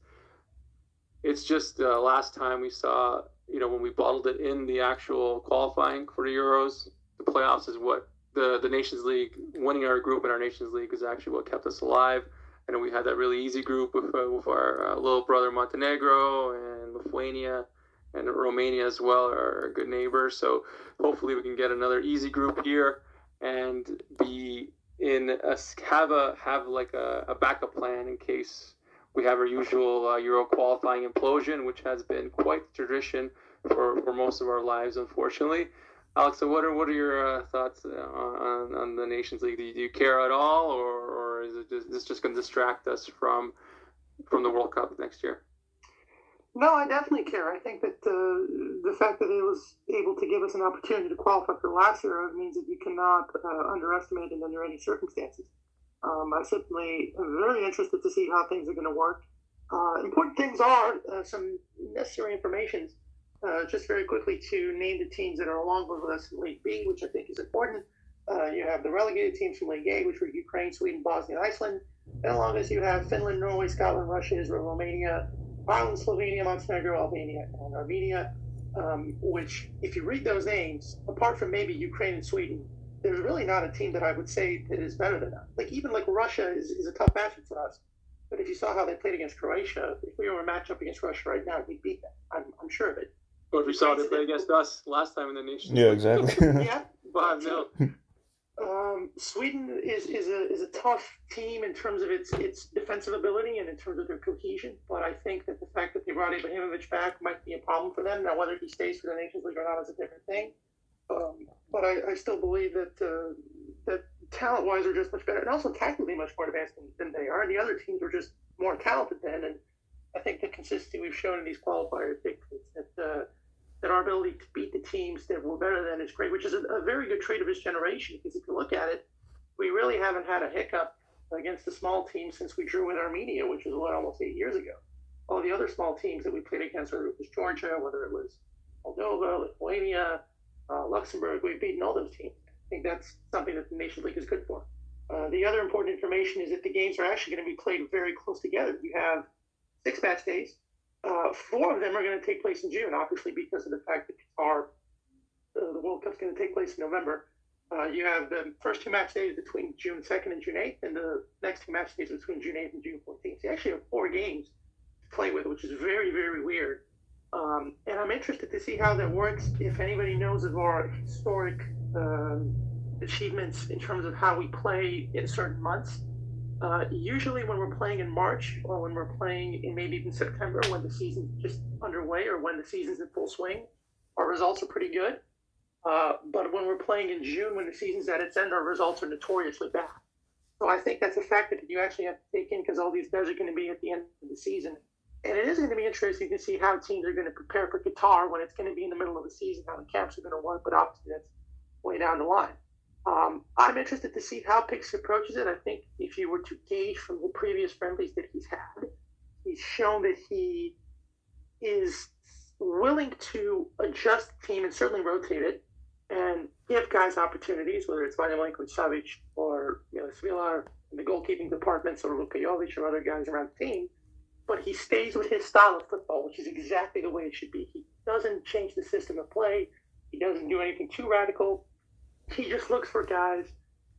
It's just uh, last time we saw, you know, when we bottled it in the actual qualifying for the Euros, the playoffs is what the the Nations League winning our group in our Nations League is actually what kept us alive. And we had that really easy group with, uh, with our uh, little brother Montenegro and Lithuania and Romania as well a good neighbors. So hopefully we can get another easy group here and be in a have a have like a, a backup plan in case we have our usual uh, Euro qualifying implosion, which has been quite the tradition for, for most of our lives, unfortunately. Alex, so what are what are your uh, thoughts uh, on, on the Nations League? Do you, do you care at all, or, or is it just, is this just going to distract us from from the World Cup next year? No, I definitely care. I think that uh, the fact that it was able to give us an opportunity to qualify for last year means that you cannot uh, underestimate it under any circumstances. Um, I certainly very interested to see how things are going to work. Uh, important things are uh, some necessary information. Uh, just very quickly to name the teams that are along with us in League B, which I think is important. Uh, you have the relegated teams from League A, which were Ukraine, Sweden, Bosnia, and Iceland. And along as you have Finland, Norway, Scotland, Russia, Israel, Romania, Ireland, Slovenia, Montenegro, Albania, and Armenia, um, which, if you read those names, apart from maybe Ukraine and Sweden, there's really not a team that I would say that is better than that. Like, even like Russia is, is a tough matchup for us. But if you saw how they played against Croatia, if we were a matchup against Russia right now, we'd beat them. I'm, I'm sure of it. Or if we saw them play against us last time in the nation. Yeah, exactly. yeah. Five nil. Um, Sweden is, is a is a tough team in terms of its its defensive ability and in terms of their cohesion. But I think that the fact that they brought Ibrahimovic back might be a problem for them. Now, whether he stays for the Nations League or not is a different thing. Um, but I, I, still believe that uh, that talent wise are just much better, and also tactically much more advanced than, than they are. And the other teams were just more talented then. And I think the consistency we've shown in these qualifiers dictates that. Uh, that our ability to beat the teams that we're better than is great, which is a, a very good trait of his generation. Because if you look at it, we really haven't had a hiccup against the small teams since we drew with Armenia, which was what almost eight years ago. All the other small teams that we played against, whether it was Georgia, whether it was Moldova, Lithuania, uh, Luxembourg, we've beaten all those teams. I think that's something that the Nation League is good for. Uh, the other important information is that the games are actually going to be played very close together. You have six match days, uh, four of them are going to take place in June, obviously because of the fact that Qatar, uh, the World Cup's going to take place in November. Uh, you have the first two match days between June 2nd and June 8th, and the next two match days between June 8th and June 14th. So you actually have four games to play with, which is very, very weird. Um, and I'm interested to see how that works. If anybody knows of our historic um, achievements in terms of how we play in certain months, uh, usually when we're playing in March or when we're playing in maybe even September when the season's just underway or when the season's in full swing, our results are pretty good. Uh, but when we're playing in June, when the season's at its end, our results are notoriously bad. So I think that's a factor that you actually have to take in because all these guys are going to be at the end of the season. And it is going to be interesting to see how teams are going to prepare for Qatar when it's going to be in the middle of the season, how the camps are going to work, but obviously that's way down the line. Um, I'm interested to see how Pix approaches it. I think if you were to gauge from the previous friendlies that he's had, he's shown that he is willing to adjust the team and certainly rotate it and give guys opportunities, whether it's Vanja Milinkovic Savic or Milos Vilar in the goalkeeping departments or Luka Jovic or other guys around the team. But he stays with his style of football, which is exactly the way it should be. He doesn't change the system of play. He doesn't do anything too radical. He just looks for guys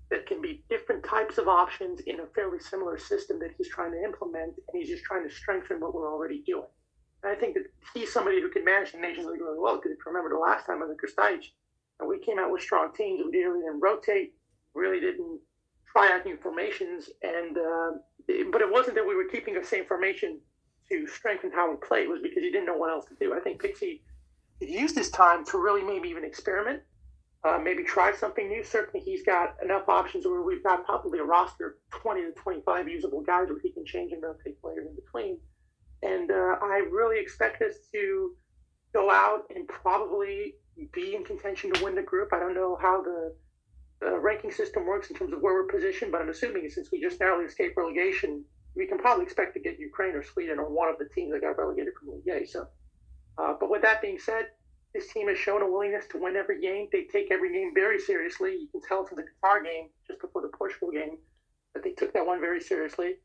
that can be different types of options in a fairly similar system that he's trying to implement, and he's just trying to strengthen what we're already doing. And I think that he's somebody who can manage the Nations League really well, because if you remember the last time under and we came out with strong teams. We didn't rotate, really didn't try out new formations, and uh, but it wasn't that we were keeping the same formation to strengthen how we played. It was because he didn't know what else to do. I think Pixie used this time to really maybe even experiment, uh, maybe try something new. Certainly, he's got enough options where we've got probably a roster of 20 to 25 usable guys where he can change and rotate players in between. And uh, I really expect us to go out and probably be in contention to win the group. I don't know how the, the ranking system works in terms of where we're positioned, but I'm assuming since we just narrowly escaped relegation, we can probably expect to get Ukraine or Sweden or one of the teams that got relegated from League A. So, uh, but with that being said, this team has shown a willingness to win every game. They take every game very seriously. You can tell from the Qatar game just before the Portugal game that they took that one very seriously.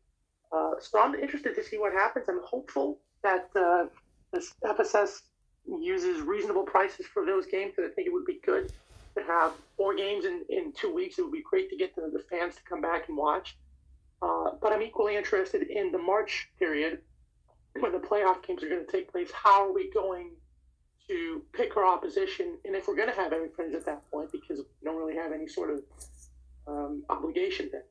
Uh, so I'm interested to see what happens. I'm hopeful that uh, this FSS uses reasonable prices for those games because I think it would be good to have four games in, in two weeks. It would be great to get the, the fans to come back and watch. Uh, but I'm equally interested in the March period when the playoff games are going to take place. How are we going to pick our opposition? And if we're going to have any friends at that point, because we don't really have any sort of um, obligation then.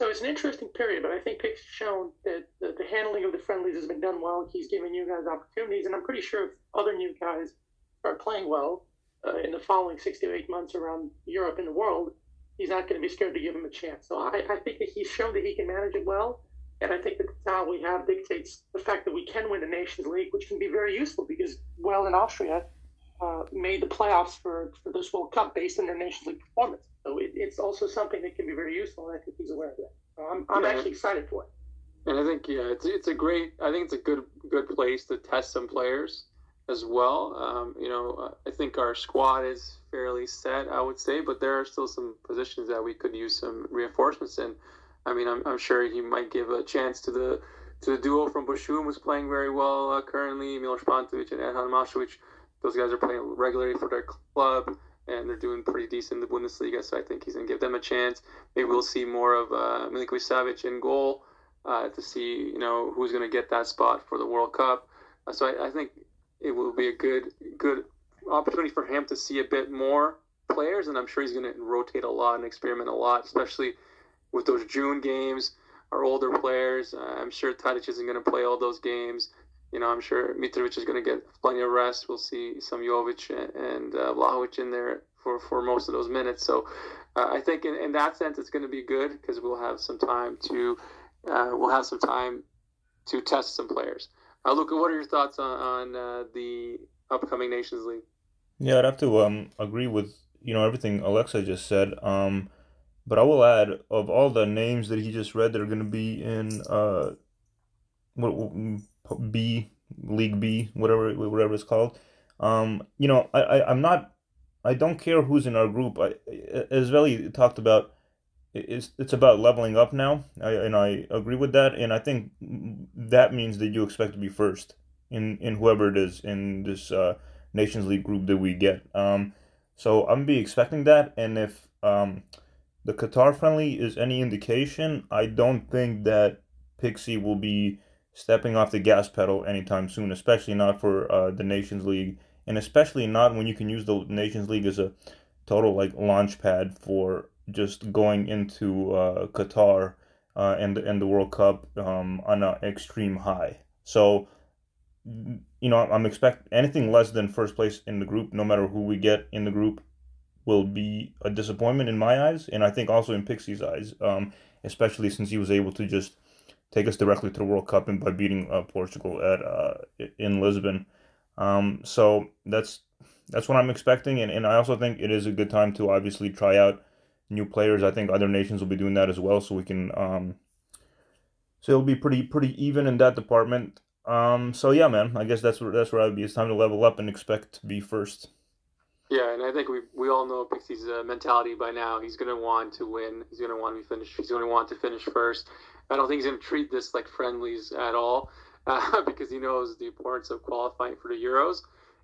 So it's an interesting period, but I think Pick's shown that the, the, handling of the friendlies has been done well. He's giving you guys opportunities, and I'm pretty sure if other new guys start playing well uh, in the following six to eight months around Europe and the world, he's not going to be scared to give him a chance. So I, I think that he's shown that he can manage it well, and I think that the talent we have dictates the fact that we can win the Nations League, which can be very useful because well in Austria uh, made the playoffs for, for this World Cup based on their Nations League performance. So it, it's also something that can be very useful, and I think he's aware of that. So I'm, I'm yeah. actually excited for it. And I think yeah, it's it's a great. I think it's a good good place to test some players as well. Um, you know, uh, I think our squad is fairly set, I would say, but there are still some positions that we could use some reinforcements in. I mean, I'm, I'm sure he might give a chance to the to the duo from Bochum, who's playing very well uh, currently, Milos Pantovic and Erhan Mašović. Those guys are playing regularly for their club and they're doing pretty decent in the Bundesliga. So I think he's going to give them a chance. Maybe we'll see more of uh, Milinkovic Savic in goal uh, to see you know who's going to get that spot for the World Cup. Uh, so I, I, think it will be a good good opportunity for him to see a bit more players, and I'm sure he's going to rotate a lot and experiment a lot, especially with those June games. Our older players, uh, I'm sure Tadic isn't going to play all those games. You know, I'm sure Mitrovic is going to get plenty of rest. We'll see some Jovic and uh, Vlahovic in there for, for most of those minutes. So uh, I think in, in that sense, it's going to be good because we'll have some time to uh, we'll have some time to test some players. Uh, Luca, what are your thoughts on, on uh, the upcoming Nations League? Yeah, I'd have to um, agree with you know everything Alexa just said. Um, but I will add of all the names that he just read that are going to be in uh, what B League B, whatever whatever it's called. Um, you know, I, I I'm not, I don't care who's in our group. I, as Veli talked about, it's it's about leveling up now, I, and I agree with that. And I think that means that you expect to be first in in whoever it is in this uh, Nations League group that we get. Um, So I'm be expecting that, and if um, the Qatar friendly is any indication, I don't think that Pixie will be stepping off the gas pedal anytime soon, especially not for uh, the Nations League, and especially not when you can use the Nations League as a total like launch pad for just going into uh, Qatar uh, and and the World Cup um, on an extreme high. So, you know, I'm expect anything less than first place in the group, no matter who we get in the group, will be a disappointment in my eyes, and I think also in Pixie's eyes, um, especially since he was able to just take us directly to the World Cup and by beating uh, Portugal at uh, in Lisbon. Um, so that's that's what I'm expecting, and, and I also think it is a good time to obviously try out new players. I think other nations will be doing that as well, so we can. Um, so it'll be pretty pretty even in that department. Um, so yeah, man, I guess that's where that's where I'd be. It's time to level up and expect to be first. Yeah, and I think we we all know Pixie's uh, mentality by now. He's to want to win. He's to want to be finished. He's to want to finish first. I don't think he's to treat this like friendlies at all uh, because he knows the importance of qualifying for the Euros.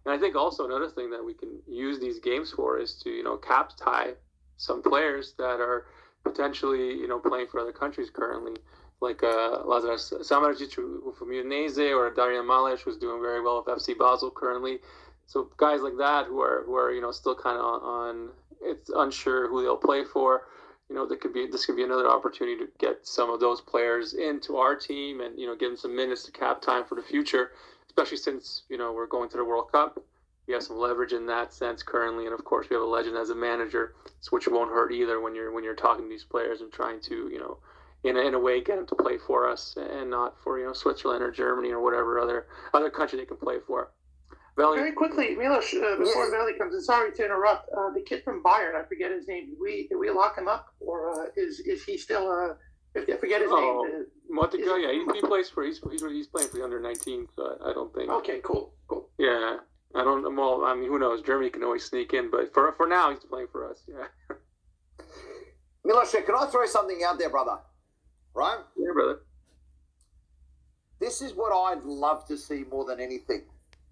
And I think also another thing that we can use these games for is to you know cap tie some players that are potentially you know playing for other countries currently, like uh, Lazarus Samardžić from Udinese or Darian Males who's doing very well with FC Basel currently. So guys like that who are who are you know still kind of on, on it's unsure who they'll play for. You know, there could be this could be another opportunity to get some of those players into our team and you know give them some minutes to cap time for the future, especially since you know we're going to the World Cup. We have some leverage in that sense currently, and of course we have a legend as a manager, which won't hurt either when you're when you're talking to these players and trying to you know in a, in a way get them to play for us and not for you know Switzerland or Germany or whatever other other country they can play for. Veli. Very quickly, Milos, uh, before yeah. Veli comes in, sorry to interrupt. Uh, the kid from Bayern, I forget his name. Did we did we lock him up, or uh, is is he still? Uh, I forget his oh, name. Montego, yeah, he, he, plays for he's, he's he's playing for the under nineteen, so I, I, don't think. Okay, cool, cool. Yeah, I don't. Well, I mean, who knows? Germany can always sneak in, but for for now, he's playing for us. Yeah. Milos, can I throw something out there, brother? Right? Yeah, brother. This is what I'd love to see more than anything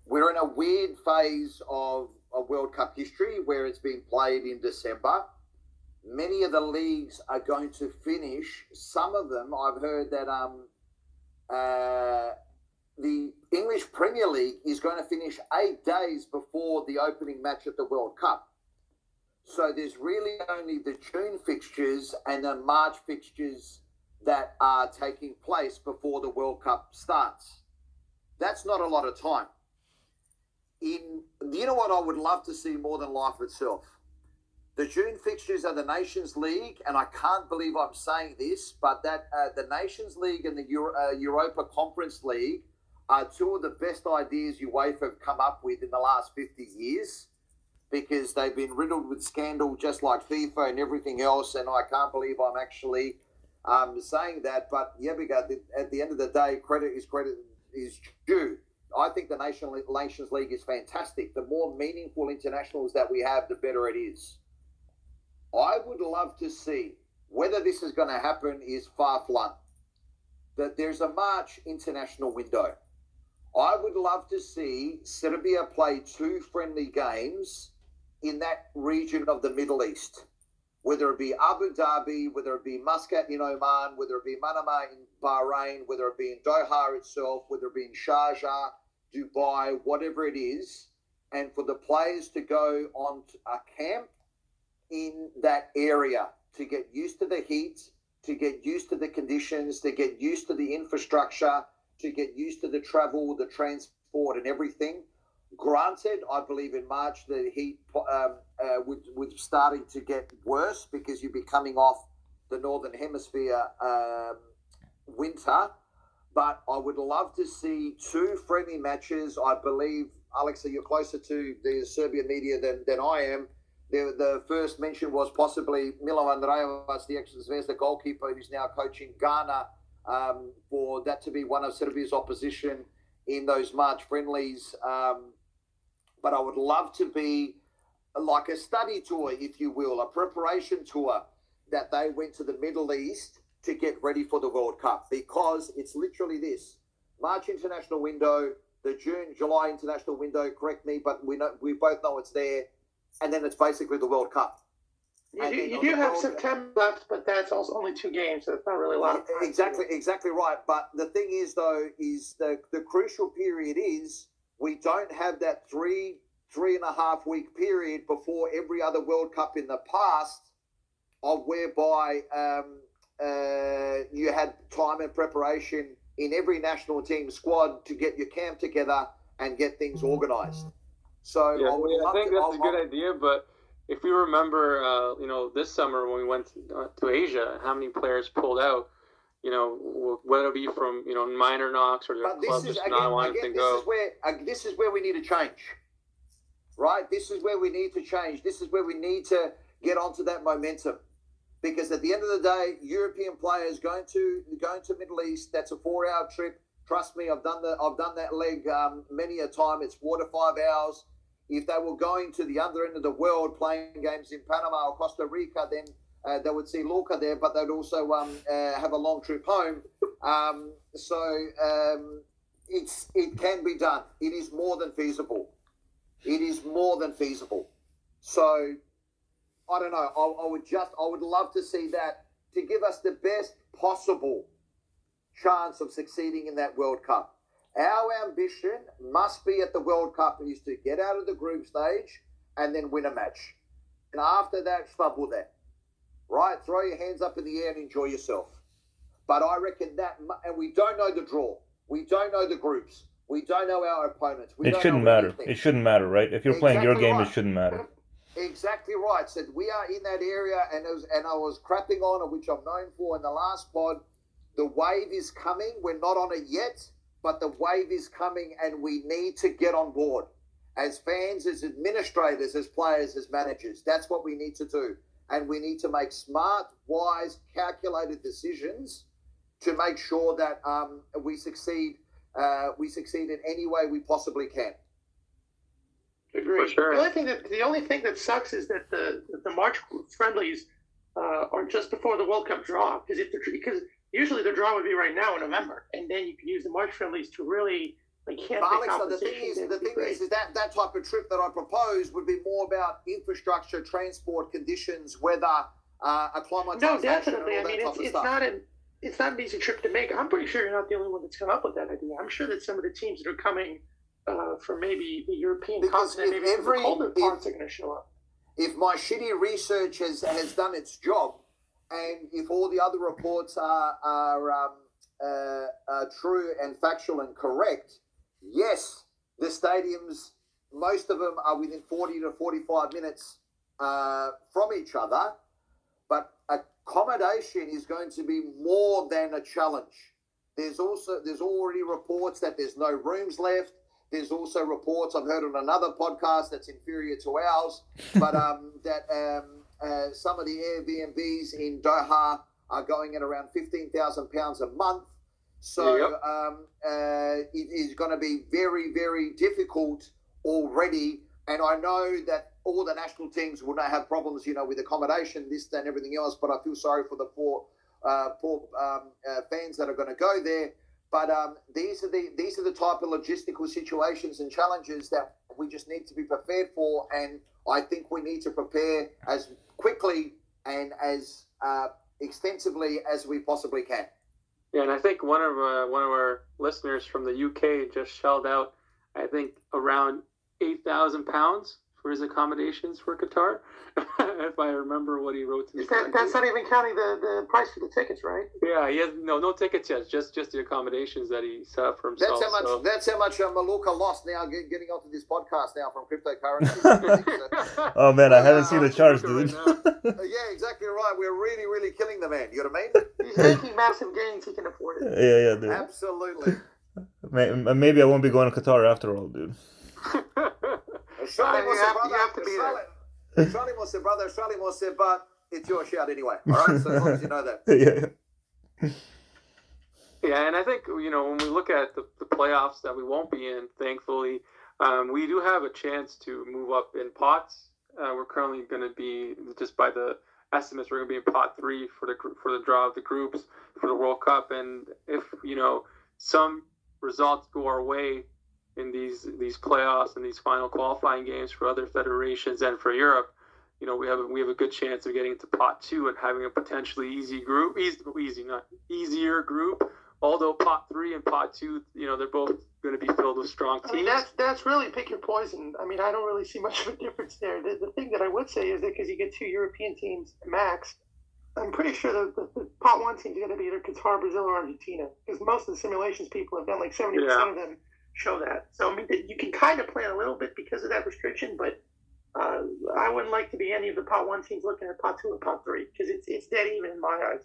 we're in a weird phase of a World Cup history where it's being played in December. Many of the leagues are going to finish. Some of them, I've heard that um, uh, the English Premier League is going to finish eight days before the opening match at the World Cup. So there's really only the June fixtures and the March fixtures that are taking place before the World Cup starts. That's not a lot of time in you know what I would love to see more than life itself. The June fixtures are the Nations League, and I can't believe I'm saying this, but that uh, the Nations League and the Euro, uh, Europa Conference League are two of the best ideas UEFA have come up with in the last 50 years because they've been riddled with scandal just like FIFA and everything else. And I can't believe I'm actually um, saying that. But yeah, at the end of the day, credit is credit is due. I think the Nations League is fantastic. The more meaningful internationals that we have, the better it is. I would love to see whether this is going to happen is far flung. That there's a March international window. I would love to see Serbia play two friendly games in that region of the Middle East, whether it be Abu Dhabi, whether it be Muscat in Oman, whether it be Manama in Bahrain, whether it be in Doha itself, whether it be in Sharjah, Dubai, whatever it is, and for the players to go on a camp in that area to get used to the heat, to get used to the conditions, to get used to the infrastructure, to get used to the travel, the transport, and everything. Granted, I believe in March the heat um, uh, would, would starting to get worse because you'd be coming off the northern hemisphere um, winter but I would love to see two friendly matches. I believe, Alexa, you're closer to the Serbian media than, than I am. The, the first mention was possibly Milovan Rajevac, the ex-Zvezda goalkeeper, who's now coaching Ghana, um, for that to be one of Serbia's opposition in those March friendlies. Um, but I would love to be like a study tour, if you will, a preparation tour that they went to the Middle East to get ready for the World Cup because it's literally this March international window, the June July international window. Correct me, but we know we both know it's there. and then it's basically the World Cup. You, do, you do have World- September left, but that's also only two games, so it's not really a lot of time. Exactly, exactly right. But the thing is, though, is the the crucial period is we don't have that three three and a half week period before every other World Cup in the past, of whereby um, uh, you had time and preparation in every national team squad to get your camp together and get things organised. So Yeah, I would I think to, that's a I- good I- idea. But if we remember, uh, you know, this summer when we went uh, to Asia, how many players pulled out? You know, whether it be from you know minor knocks or their But club this is just again, not wanting again to this go. is where uh, this is where we need to change, right? This is where we need to change. This is where we need to get onto that momentum, because at the end of the day, European players going to going to Middle East. That's a four-hour trip. Trust me, I've done the I've done that leg um, many a time. It's four to five hours. If they were going to the other end of the world playing games in Panama or Costa Rica, then uh, they would see Lorca there, but they'd also um, uh, have a long trip home. Um, so um, it's it can be done. It is more than feasible. It is more than feasible. So I don't know. I, I would just I would love to see that to give us the best possible chance of succeeding in that World Cup. Our ambition must be at the World Cup is to get out of the group stage and then win a match. And after that, trouble that. Right? Throw your hands up in the air and enjoy yourself. But I reckon that, and we don't know the draw. We don't know the groups. We don't know our opponents. We It shouldn't matter. It shouldn't matter, right? If you're playing your game, right. it shouldn't matter. Exactly right. So we are in that area, and was, and I was crapping on, which I'm known for in the last pod. The wave is coming. We're not on it yet, but the wave is coming, and we need to get on board as fans, as administrators, as players, as managers. That's what we need to do, and we need to make smart, wise, calculated decisions to make sure that um, we succeed. Uh, we succeed in any way we possibly can. Agree. For sure. The only thing that the only thing that sucks is that the the March friendlies uh, are just before the World Cup draw because if the because usually the draw would be right now in November, and then you can use the March friendlies to really like the Alex, so the thing is, the thing great. is, is that that type of trip that I propose would be more about infrastructure, transport conditions, weather, uh, acclimatization, no, definitely. I mean, it's it's not an it's not an easy trip to make. I'm pretty sure you're not the only one that's come up with that idea. I'm sure that some of the teams that are coming uh, from maybe the European Because continent, if maybe from every- the colder if- parts, are going to show up. if my shitty research has, has done its job, and if all the other reports are are um, uh, uh, true and factual and correct, yes, the stadiums, most of them are within forty to forty five minutes uh, from each other, but accommodation is going to be more than a challenge. There's also there's already reports that there's no rooms left. There's also reports I've heard on another podcast that's inferior to ours, but um, that um, uh, some of the Airbnbs in Doha are going at around fifteen thousand pounds a month. So Yep. um, uh, it is going to be very very difficult already. And I know that all the national teams will not have problems, you know, with accommodation, this, that, and everything else. But I feel sorry for the poor, uh, poor um, uh, fans that are going to go there. But um, these are the these are the type of logistical situations and challenges that we just need to be prepared for. And I think we need to prepare as quickly and as uh, extensively as we possibly can. Yeah, and I think one of uh, one of our listeners from the UK just shelled out, I think around eight thousand pounds for his accommodations for Qatar, if I remember what he wrote to me. That, that's not even counting the, the price for the tickets, right? Yeah, he has no no tickets yet, just just the accommodations that he set up for himself. That's how much. so- That's how much uh, Maluka lost now. Get, getting onto this podcast now from cryptocurrency. Oh man, I haven't Yeah, seen the I'm charts, dude. right Uh, yeah, exactly right. We're really, really killing the man. You know what I mean? He's making massive gains. He can afford it. yeah, yeah, dude. Absolutely. Maybe I won't be going to Qatar after all, dude. Charlie You wants have- brother. you have to be there. Charlie, Charlie wants it, brother. Charlie wants it, but it's your shout anyway. All right, so as long as you know that. yeah. Yeah, and I think you know when we look at the, the playoffs that we won't be in, thankfully, um, we do have a chance to move up in pots. Uh, we're currently going to be just by the estimates, we're going to be in pot three for the for the draw of the groups for the World Cup, and if you know some results go our way in these these playoffs and these final qualifying games for other federations and for Europe, you know, we have a, we have a good chance of getting into pot two and having a potentially easy group, easy, easy not easier group. Although pot three and pot two, you know, they're both going to be filled with strong teams. I mean, that's that's really pick your poison. I mean, I don't really see much of a difference there. The, the thing that I would say is that because you get two European teams max, I'm pretty sure that the, the pot one team is going to be either Qatar, Brazil, or Argentina. Because most of the simulations people have done, like 70% yeah. of them show that. So I mean, you can kind of plan a little bit because of that restriction, but uh, I wouldn't like to be any of the pot one teams looking at pot two and pot three because it's it's dead even in my eyes.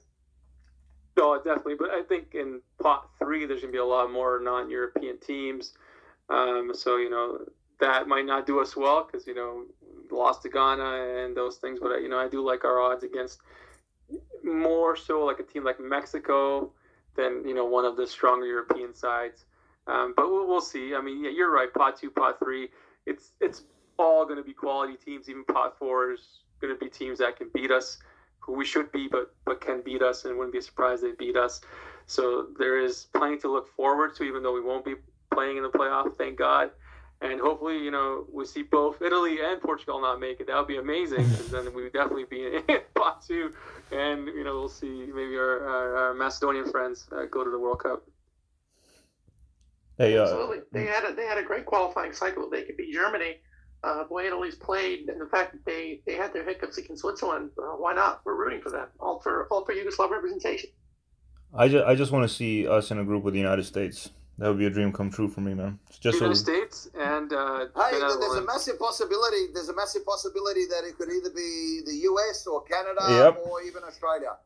No, definitely. But I think in pot three, there's going to be a lot more non-European teams. Um, so you know that might not do us well because you know lost to Ghana and those things. But you know I do like our odds against more so like a team like Mexico than you know one of the stronger European sides. Um, but we'll, we'll, see. I mean, yeah, you're right. Pot two, pot three. It's it's all going to be quality teams. Even pot four is going to be teams that can beat us, who we should be, but but can beat us, and wouldn't be surprised they beat us. So there is plenty to look forward to, even though we won't be playing in the playoff. Thank God. And hopefully, you know, we see both Italy and Portugal not make it. That would be amazing. and then we would definitely be in pot two. And, you know, we'll see maybe our, our, our Macedonian friends uh, go to the World Cup. Hey, uh, Absolutely. They had a, they had a great qualifying cycle. They could beat Germany. Uh, the way Italy's played, and the fact that they, they had their hiccups against Switzerland, uh, why not? We're rooting for them. All for all for Yugoslav representation. I just, I just want to see us in a group with the United States. That would be a dream come true for me, man. It's just United so... States and uh, hey, there's a massive possibility. There's a massive possibility that it could either be the U.S. or Canada yep. or even Australia.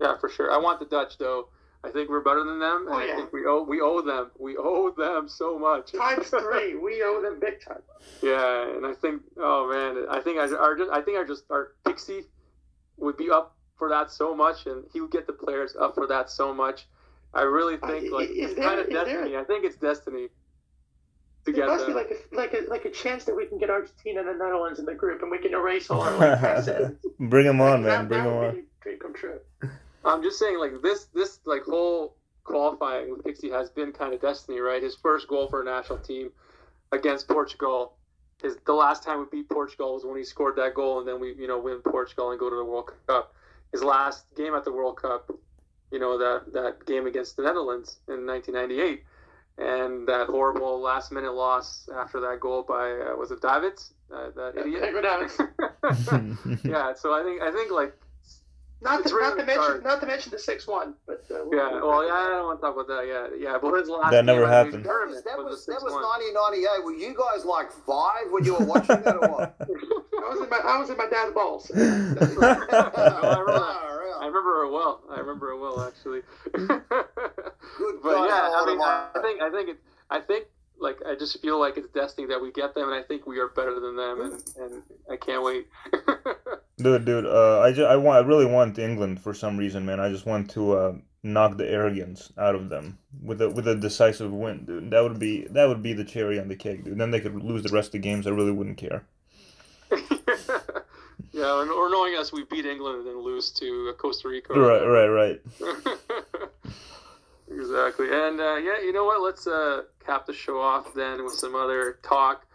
Yeah, for sure. I want the Dutch though. I think we're better than them, and oh, yeah. I think we owe we owe them. We owe them so much. Times three, we owe them big time. Yeah, and I think, oh man, I think I our just I think our just our Pixie would be up for that so much, and he would get the players up for that so much. I really think uh, like it's there, kind of destiny. There, I think it's destiny. To there must them. be like a like a like a chance that we can get Argentina and the Netherlands in the group, and we can erase all our like Bring them on, like, man. That, Bring that them on. Dream come true. I'm just saying, like this, this like whole qualifying with Pixie has been kind of destiny, right? His first goal for a national team against Portugal. His the last time we beat Portugal was when he scored that goal, and then we you know win Portugal and go to the World Cup. His last game at the World Cup, you know that that game against the Netherlands in 1998, and that horrible last minute loss after that goal by uh, was it Davids, uh, that idiot? yeah, so I think I think like not to, not to mention, not to mention the six one, but uh, yeah. Well, yeah, I don't want to talk about that. Yeah, yeah. But his last that never happened. That was that was, that was 1998. Were you guys like five when you were watching that or what? I was in my I was in my dad's balls. no, I, remember, I remember it well. I remember it well actually. Good. But yeah, I mean, I think I think it, I think like I just feel like it's destiny that we get them, and I think we are better than them, and, and I can't wait. Dude, dude, uh, I just, I want I really want England for some reason, man. I just want to uh, knock the arrogance out of them with a with a decisive win, dude. That would be that would be the cherry on the cake, dude. Then they could lose the rest of the games. I really wouldn't care. yeah, or knowing us, we beat England and then lose to Costa Rica. Right, right, right. exactly, and uh, yeah, you know what? Let's uh, cap the show off then with some other talk.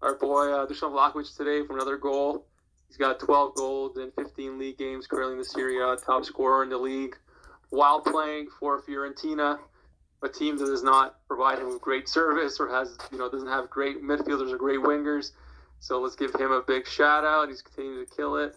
Our boy uh, Dusan Vlahovic today from another goal. He's got 12 goals in 15 league games currently in the Serie A, top scorer in the league, while playing for Fiorentina, a team that does not provide him with great service or has, you know, doesn't have great midfielders or great wingers. So let's give him a big shout out. He's continuing to kill it.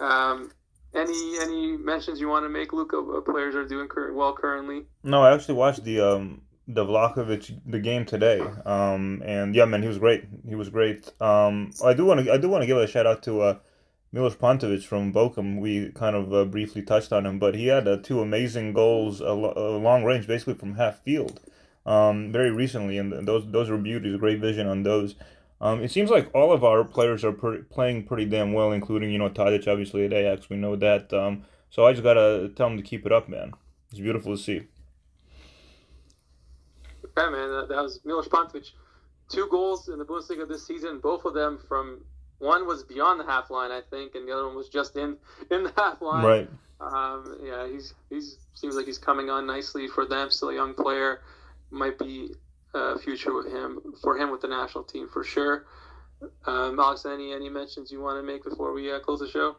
Um, any any mentions you want to make, Luca? Players are doing well currently. No, I actually watched the um, the Vlahovic the game today. Um, and yeah, man, he was great. He was great. Um, I do want to I do want to give a shout out to uh, Milos Pantovic from Bochum. We kind of uh, briefly touched on him, but he had uh, two amazing goals, a, a long range, basically from half field, um, very recently, and those those were beauties. Great vision on those. Um, it seems like all of our players are playing pretty damn well, including you know Tadic, obviously at Ajax. We know that. Um, so I just gotta tell him to keep it up, man. It's beautiful to see. Yeah, man, that, that was Milos Pantovic. Two goals in the Bundesliga this season, both of them from one was beyond the half line, I think, and the other one was just in in the half line. Right. Um, yeah, he's he's seems like he's coming on nicely for them. Still a young player, might be a future with him for him with the national team for sure. Um, Alex, any any mentions you want to make before we uh, close the show?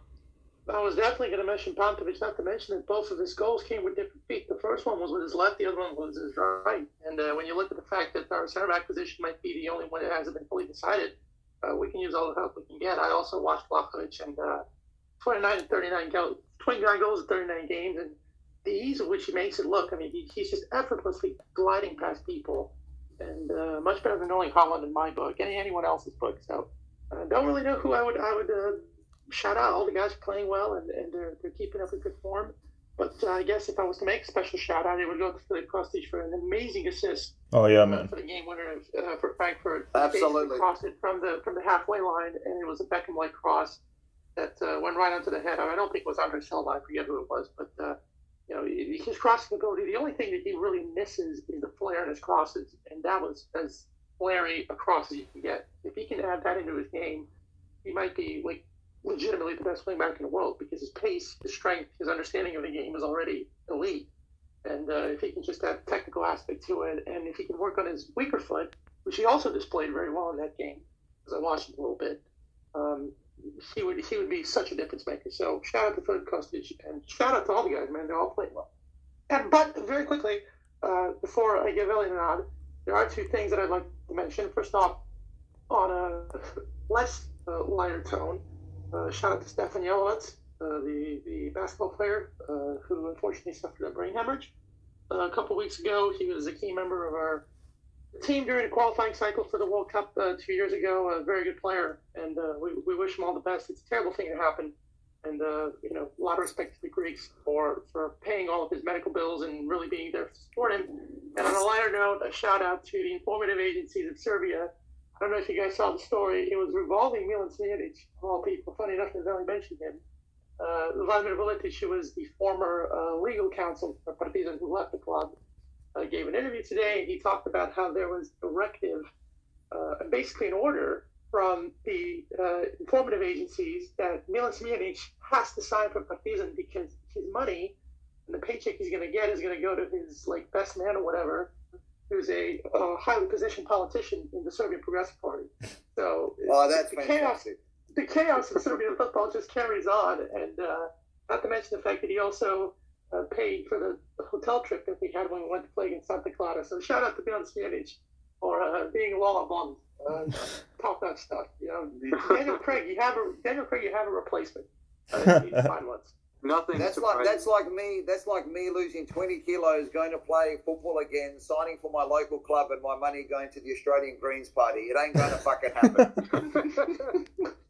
I was definitely going to mention Pantovic, not to mention that both of his goals came with different feet. The first one was with his left, the other one was his right. And uh, when you look at the fact that our center back position might be the only one that hasn't been fully decided, uh, we can use all the help we can get. I also watched Vlahovic and uh, 29 and 39 goals, 29 goals in 39 games, and the ease of which he makes it look. I mean, he, he's just effortlessly gliding past people, and uh, much better than Erling Haaland in my book, any anyone else's book. So, I uh, don't really know who I would I would uh, shout out. All the guys playing well, and, and they're they're keeping up a good form. But uh, I guess if I was to make a special shout out, it would go to Filip Kostic for an amazing assist. Oh yeah, man. for the game winner uh, for Frankfurt. Absolutely. crossed it from the from the halfway line, and it was a Beckham-like cross that uh, went right onto the head. I don't think it was Andre Silva. I forget who it was, but uh, you know his crossing ability. The only thing that he really misses is the flare in his crosses, and that was as flary a cross as you can get. If he can add that into his game, he might be like legitimately the best wingback in the world because his pace, his strength, his understanding of the game is already elite. And uh, if he can just add technical aspect to it, and if he can work on his weaker foot, which he also displayed very well in that game, because I watched it a little bit, um, he would he would be such a difference maker. So shout out to Filip Kostic and shout out to all the guys, man. They're all playing well. And but very quickly, uh, before I give Ellie a nod, there are two things that I'd like to mention. First off, on a less uh, lighter tone, uh, shout out to Stefan Jelovac, uh, the, the basketball player uh, who unfortunately suffered a brain hemorrhage. Uh, a couple weeks ago, he was a key member of our team during the qualifying cycle for the World Cup uh, two years ago. A very good player, and we, we wish him all the best. It's a terrible thing that happened, and you know a lot of respect to the Greeks for for paying all of his medical bills and really being there to support him. And on a lighter note, a shout out to the informative agencies of Serbia. I don't know if you guys saw the story. It was revolving Milan Smiljanic, of all people. Funny enough, they've only mentioned him. Uh, Vladimir Vuletic, who was the former uh, legal counsel for Partizan who left the club, uh, gave an interview today, and he talked about how there was directive, uh, basically an order from the uh, informative agencies that Milan Smiljanic has to sign for Partizan because his money and the paycheck he's going to get is going to go to his like best man or whatever, who's a highly positioned politician in the Serbian Progressive Party. So oh, that's the fantastic. chaos, the chaos in Serbian football just carries on, and uh, not to mention the fact that he also uh, paid for the, hotel trip that we had when we went to play against Santa Clara. So shout out to Milan Smiljanic for uh, being a wall of bond. Uh, top notch stuff. You know, Daniel Craig, you have a Daniel Craig, you have a replacement. Uh, fine ones. Nothing. That's like that's like me. That's like me losing twenty kilos, going to play football again, signing for my local club, and my money going to the Australian Greens Party. It ain't going to fucking happen.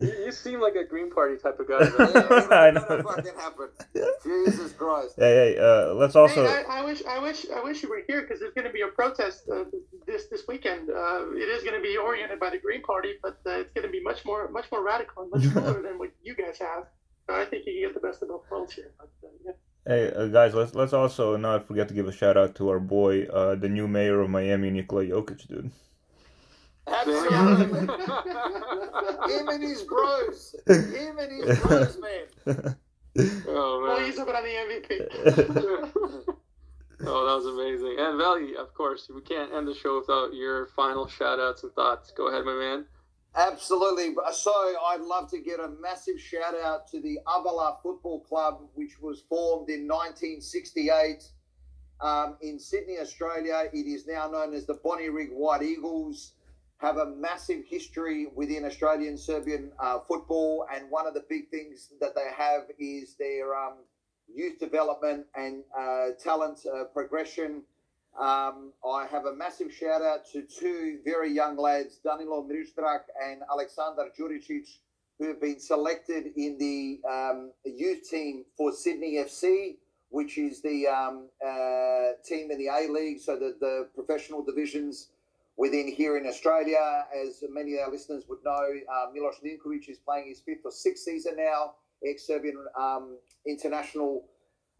you, you, seem like a Green Party type of guy. yeah, I know. Fucking happen. Jesus Christ. Hey, hey, uh, let's also. Hey, I, I, wish, I wish, I wish you were here because there's going to be a protest uh, this this weekend. Uh, it is going to be oriented by the Green Party, but uh, it's going to be much more, much more radical and much cooler than what you guys have. I think you can get the best of both worlds here. But, uh, yeah. Hey uh, guys, let's let's also not forget to give a shout out to our boy, uh, the new mayor of Miami, Nikola Jokic, dude. Absolutely. Him and his bros. Him and his bros, man. Oh man. Well, he's up on the MVP. oh, that was amazing. And Veli, of course, we can't end the show without your final shout outs and thoughts. Go ahead, my man. Absolutely. So I'd love to get a massive shout out to the Avala Football Club, which was formed in 1968 um, in Sydney, Australia. It is now known as the Bonnie Bonnyrigg White Eagles. Have a massive history within Australian Serbian uh, football, and one of the big things that they have is their um, youth development and uh, talent uh, progression. Um, I have a massive shout out to two very young lads, Danilo Mrištrak and Aleksandar Juricic, who have been selected in the um, youth team for Sydney FC, which is the um, uh, team in the A League, so the, the professional divisions within here in Australia. As many of our listeners would know, uh, Milos Ninkovic is playing his fifth or sixth season now, ex Serbian um, international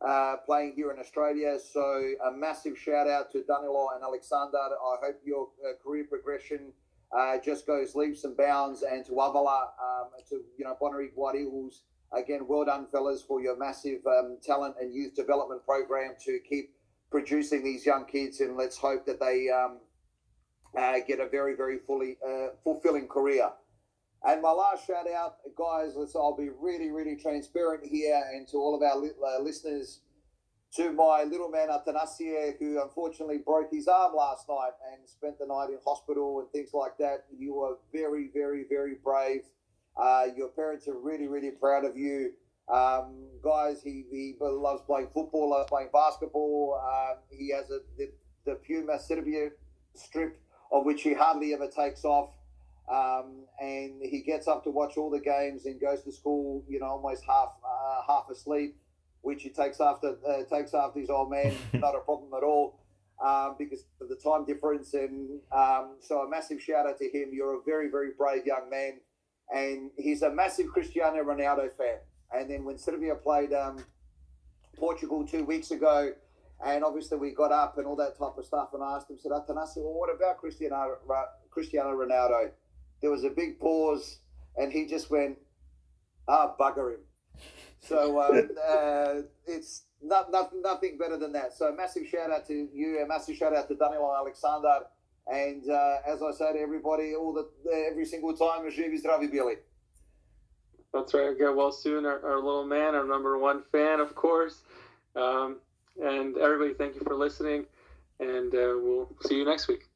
uh, playing here in Australia. So a massive shout out to Danilo and Alexander. I hope your uh, career progression uh, just goes leaps and bounds. And to Avala, um, to you know Bonnyrigg White Eagles, again, well done, fellas, for your massive um, talent and youth development program to keep producing these young kids, and let's hope that they um, uh, get a very, very fully uh, fulfilling career. And my last shout out, guys, let's, I'll be really, really transparent here, and to all of our li- uh, listeners, to my little man Atanasie, who unfortunately broke his arm last night and spent the night in hospital and things like that. You were very, very, very brave. Uh, your parents are really, really proud of you. Um, guys, he, he loves playing football, loves playing basketball. Um, he has a, the, the Puma Serbia strip, of which he hardly ever takes off. Um, and he gets up to watch all the games and goes to school, you know, almost half uh, half asleep, which he takes after uh, takes after his old man. Not a problem at all um, because of the time difference. And um, so a massive shout out to him. You're a very very brave young man, and he's a massive Cristiano Ronaldo fan. And then when Serbia played um, Portugal two weeks ago, and obviously we got up and all that type of stuff, and I asked him, said Atanasi, well, what about Cristiano Cristiano Ronaldo? There was a big pause, and he just went, "Ah, bugger him." So um, uh, it's not, not, nothing better than that. So massive shout out to you, a massive shout out to Danilo Alexander, and uh, as I say to everybody, all the every single time, Živi zdravi Billy. That's right. Get well soon, our, our, little man, our number one fan, of course. Um, and everybody, thank you for listening, and uh, we'll see you next week.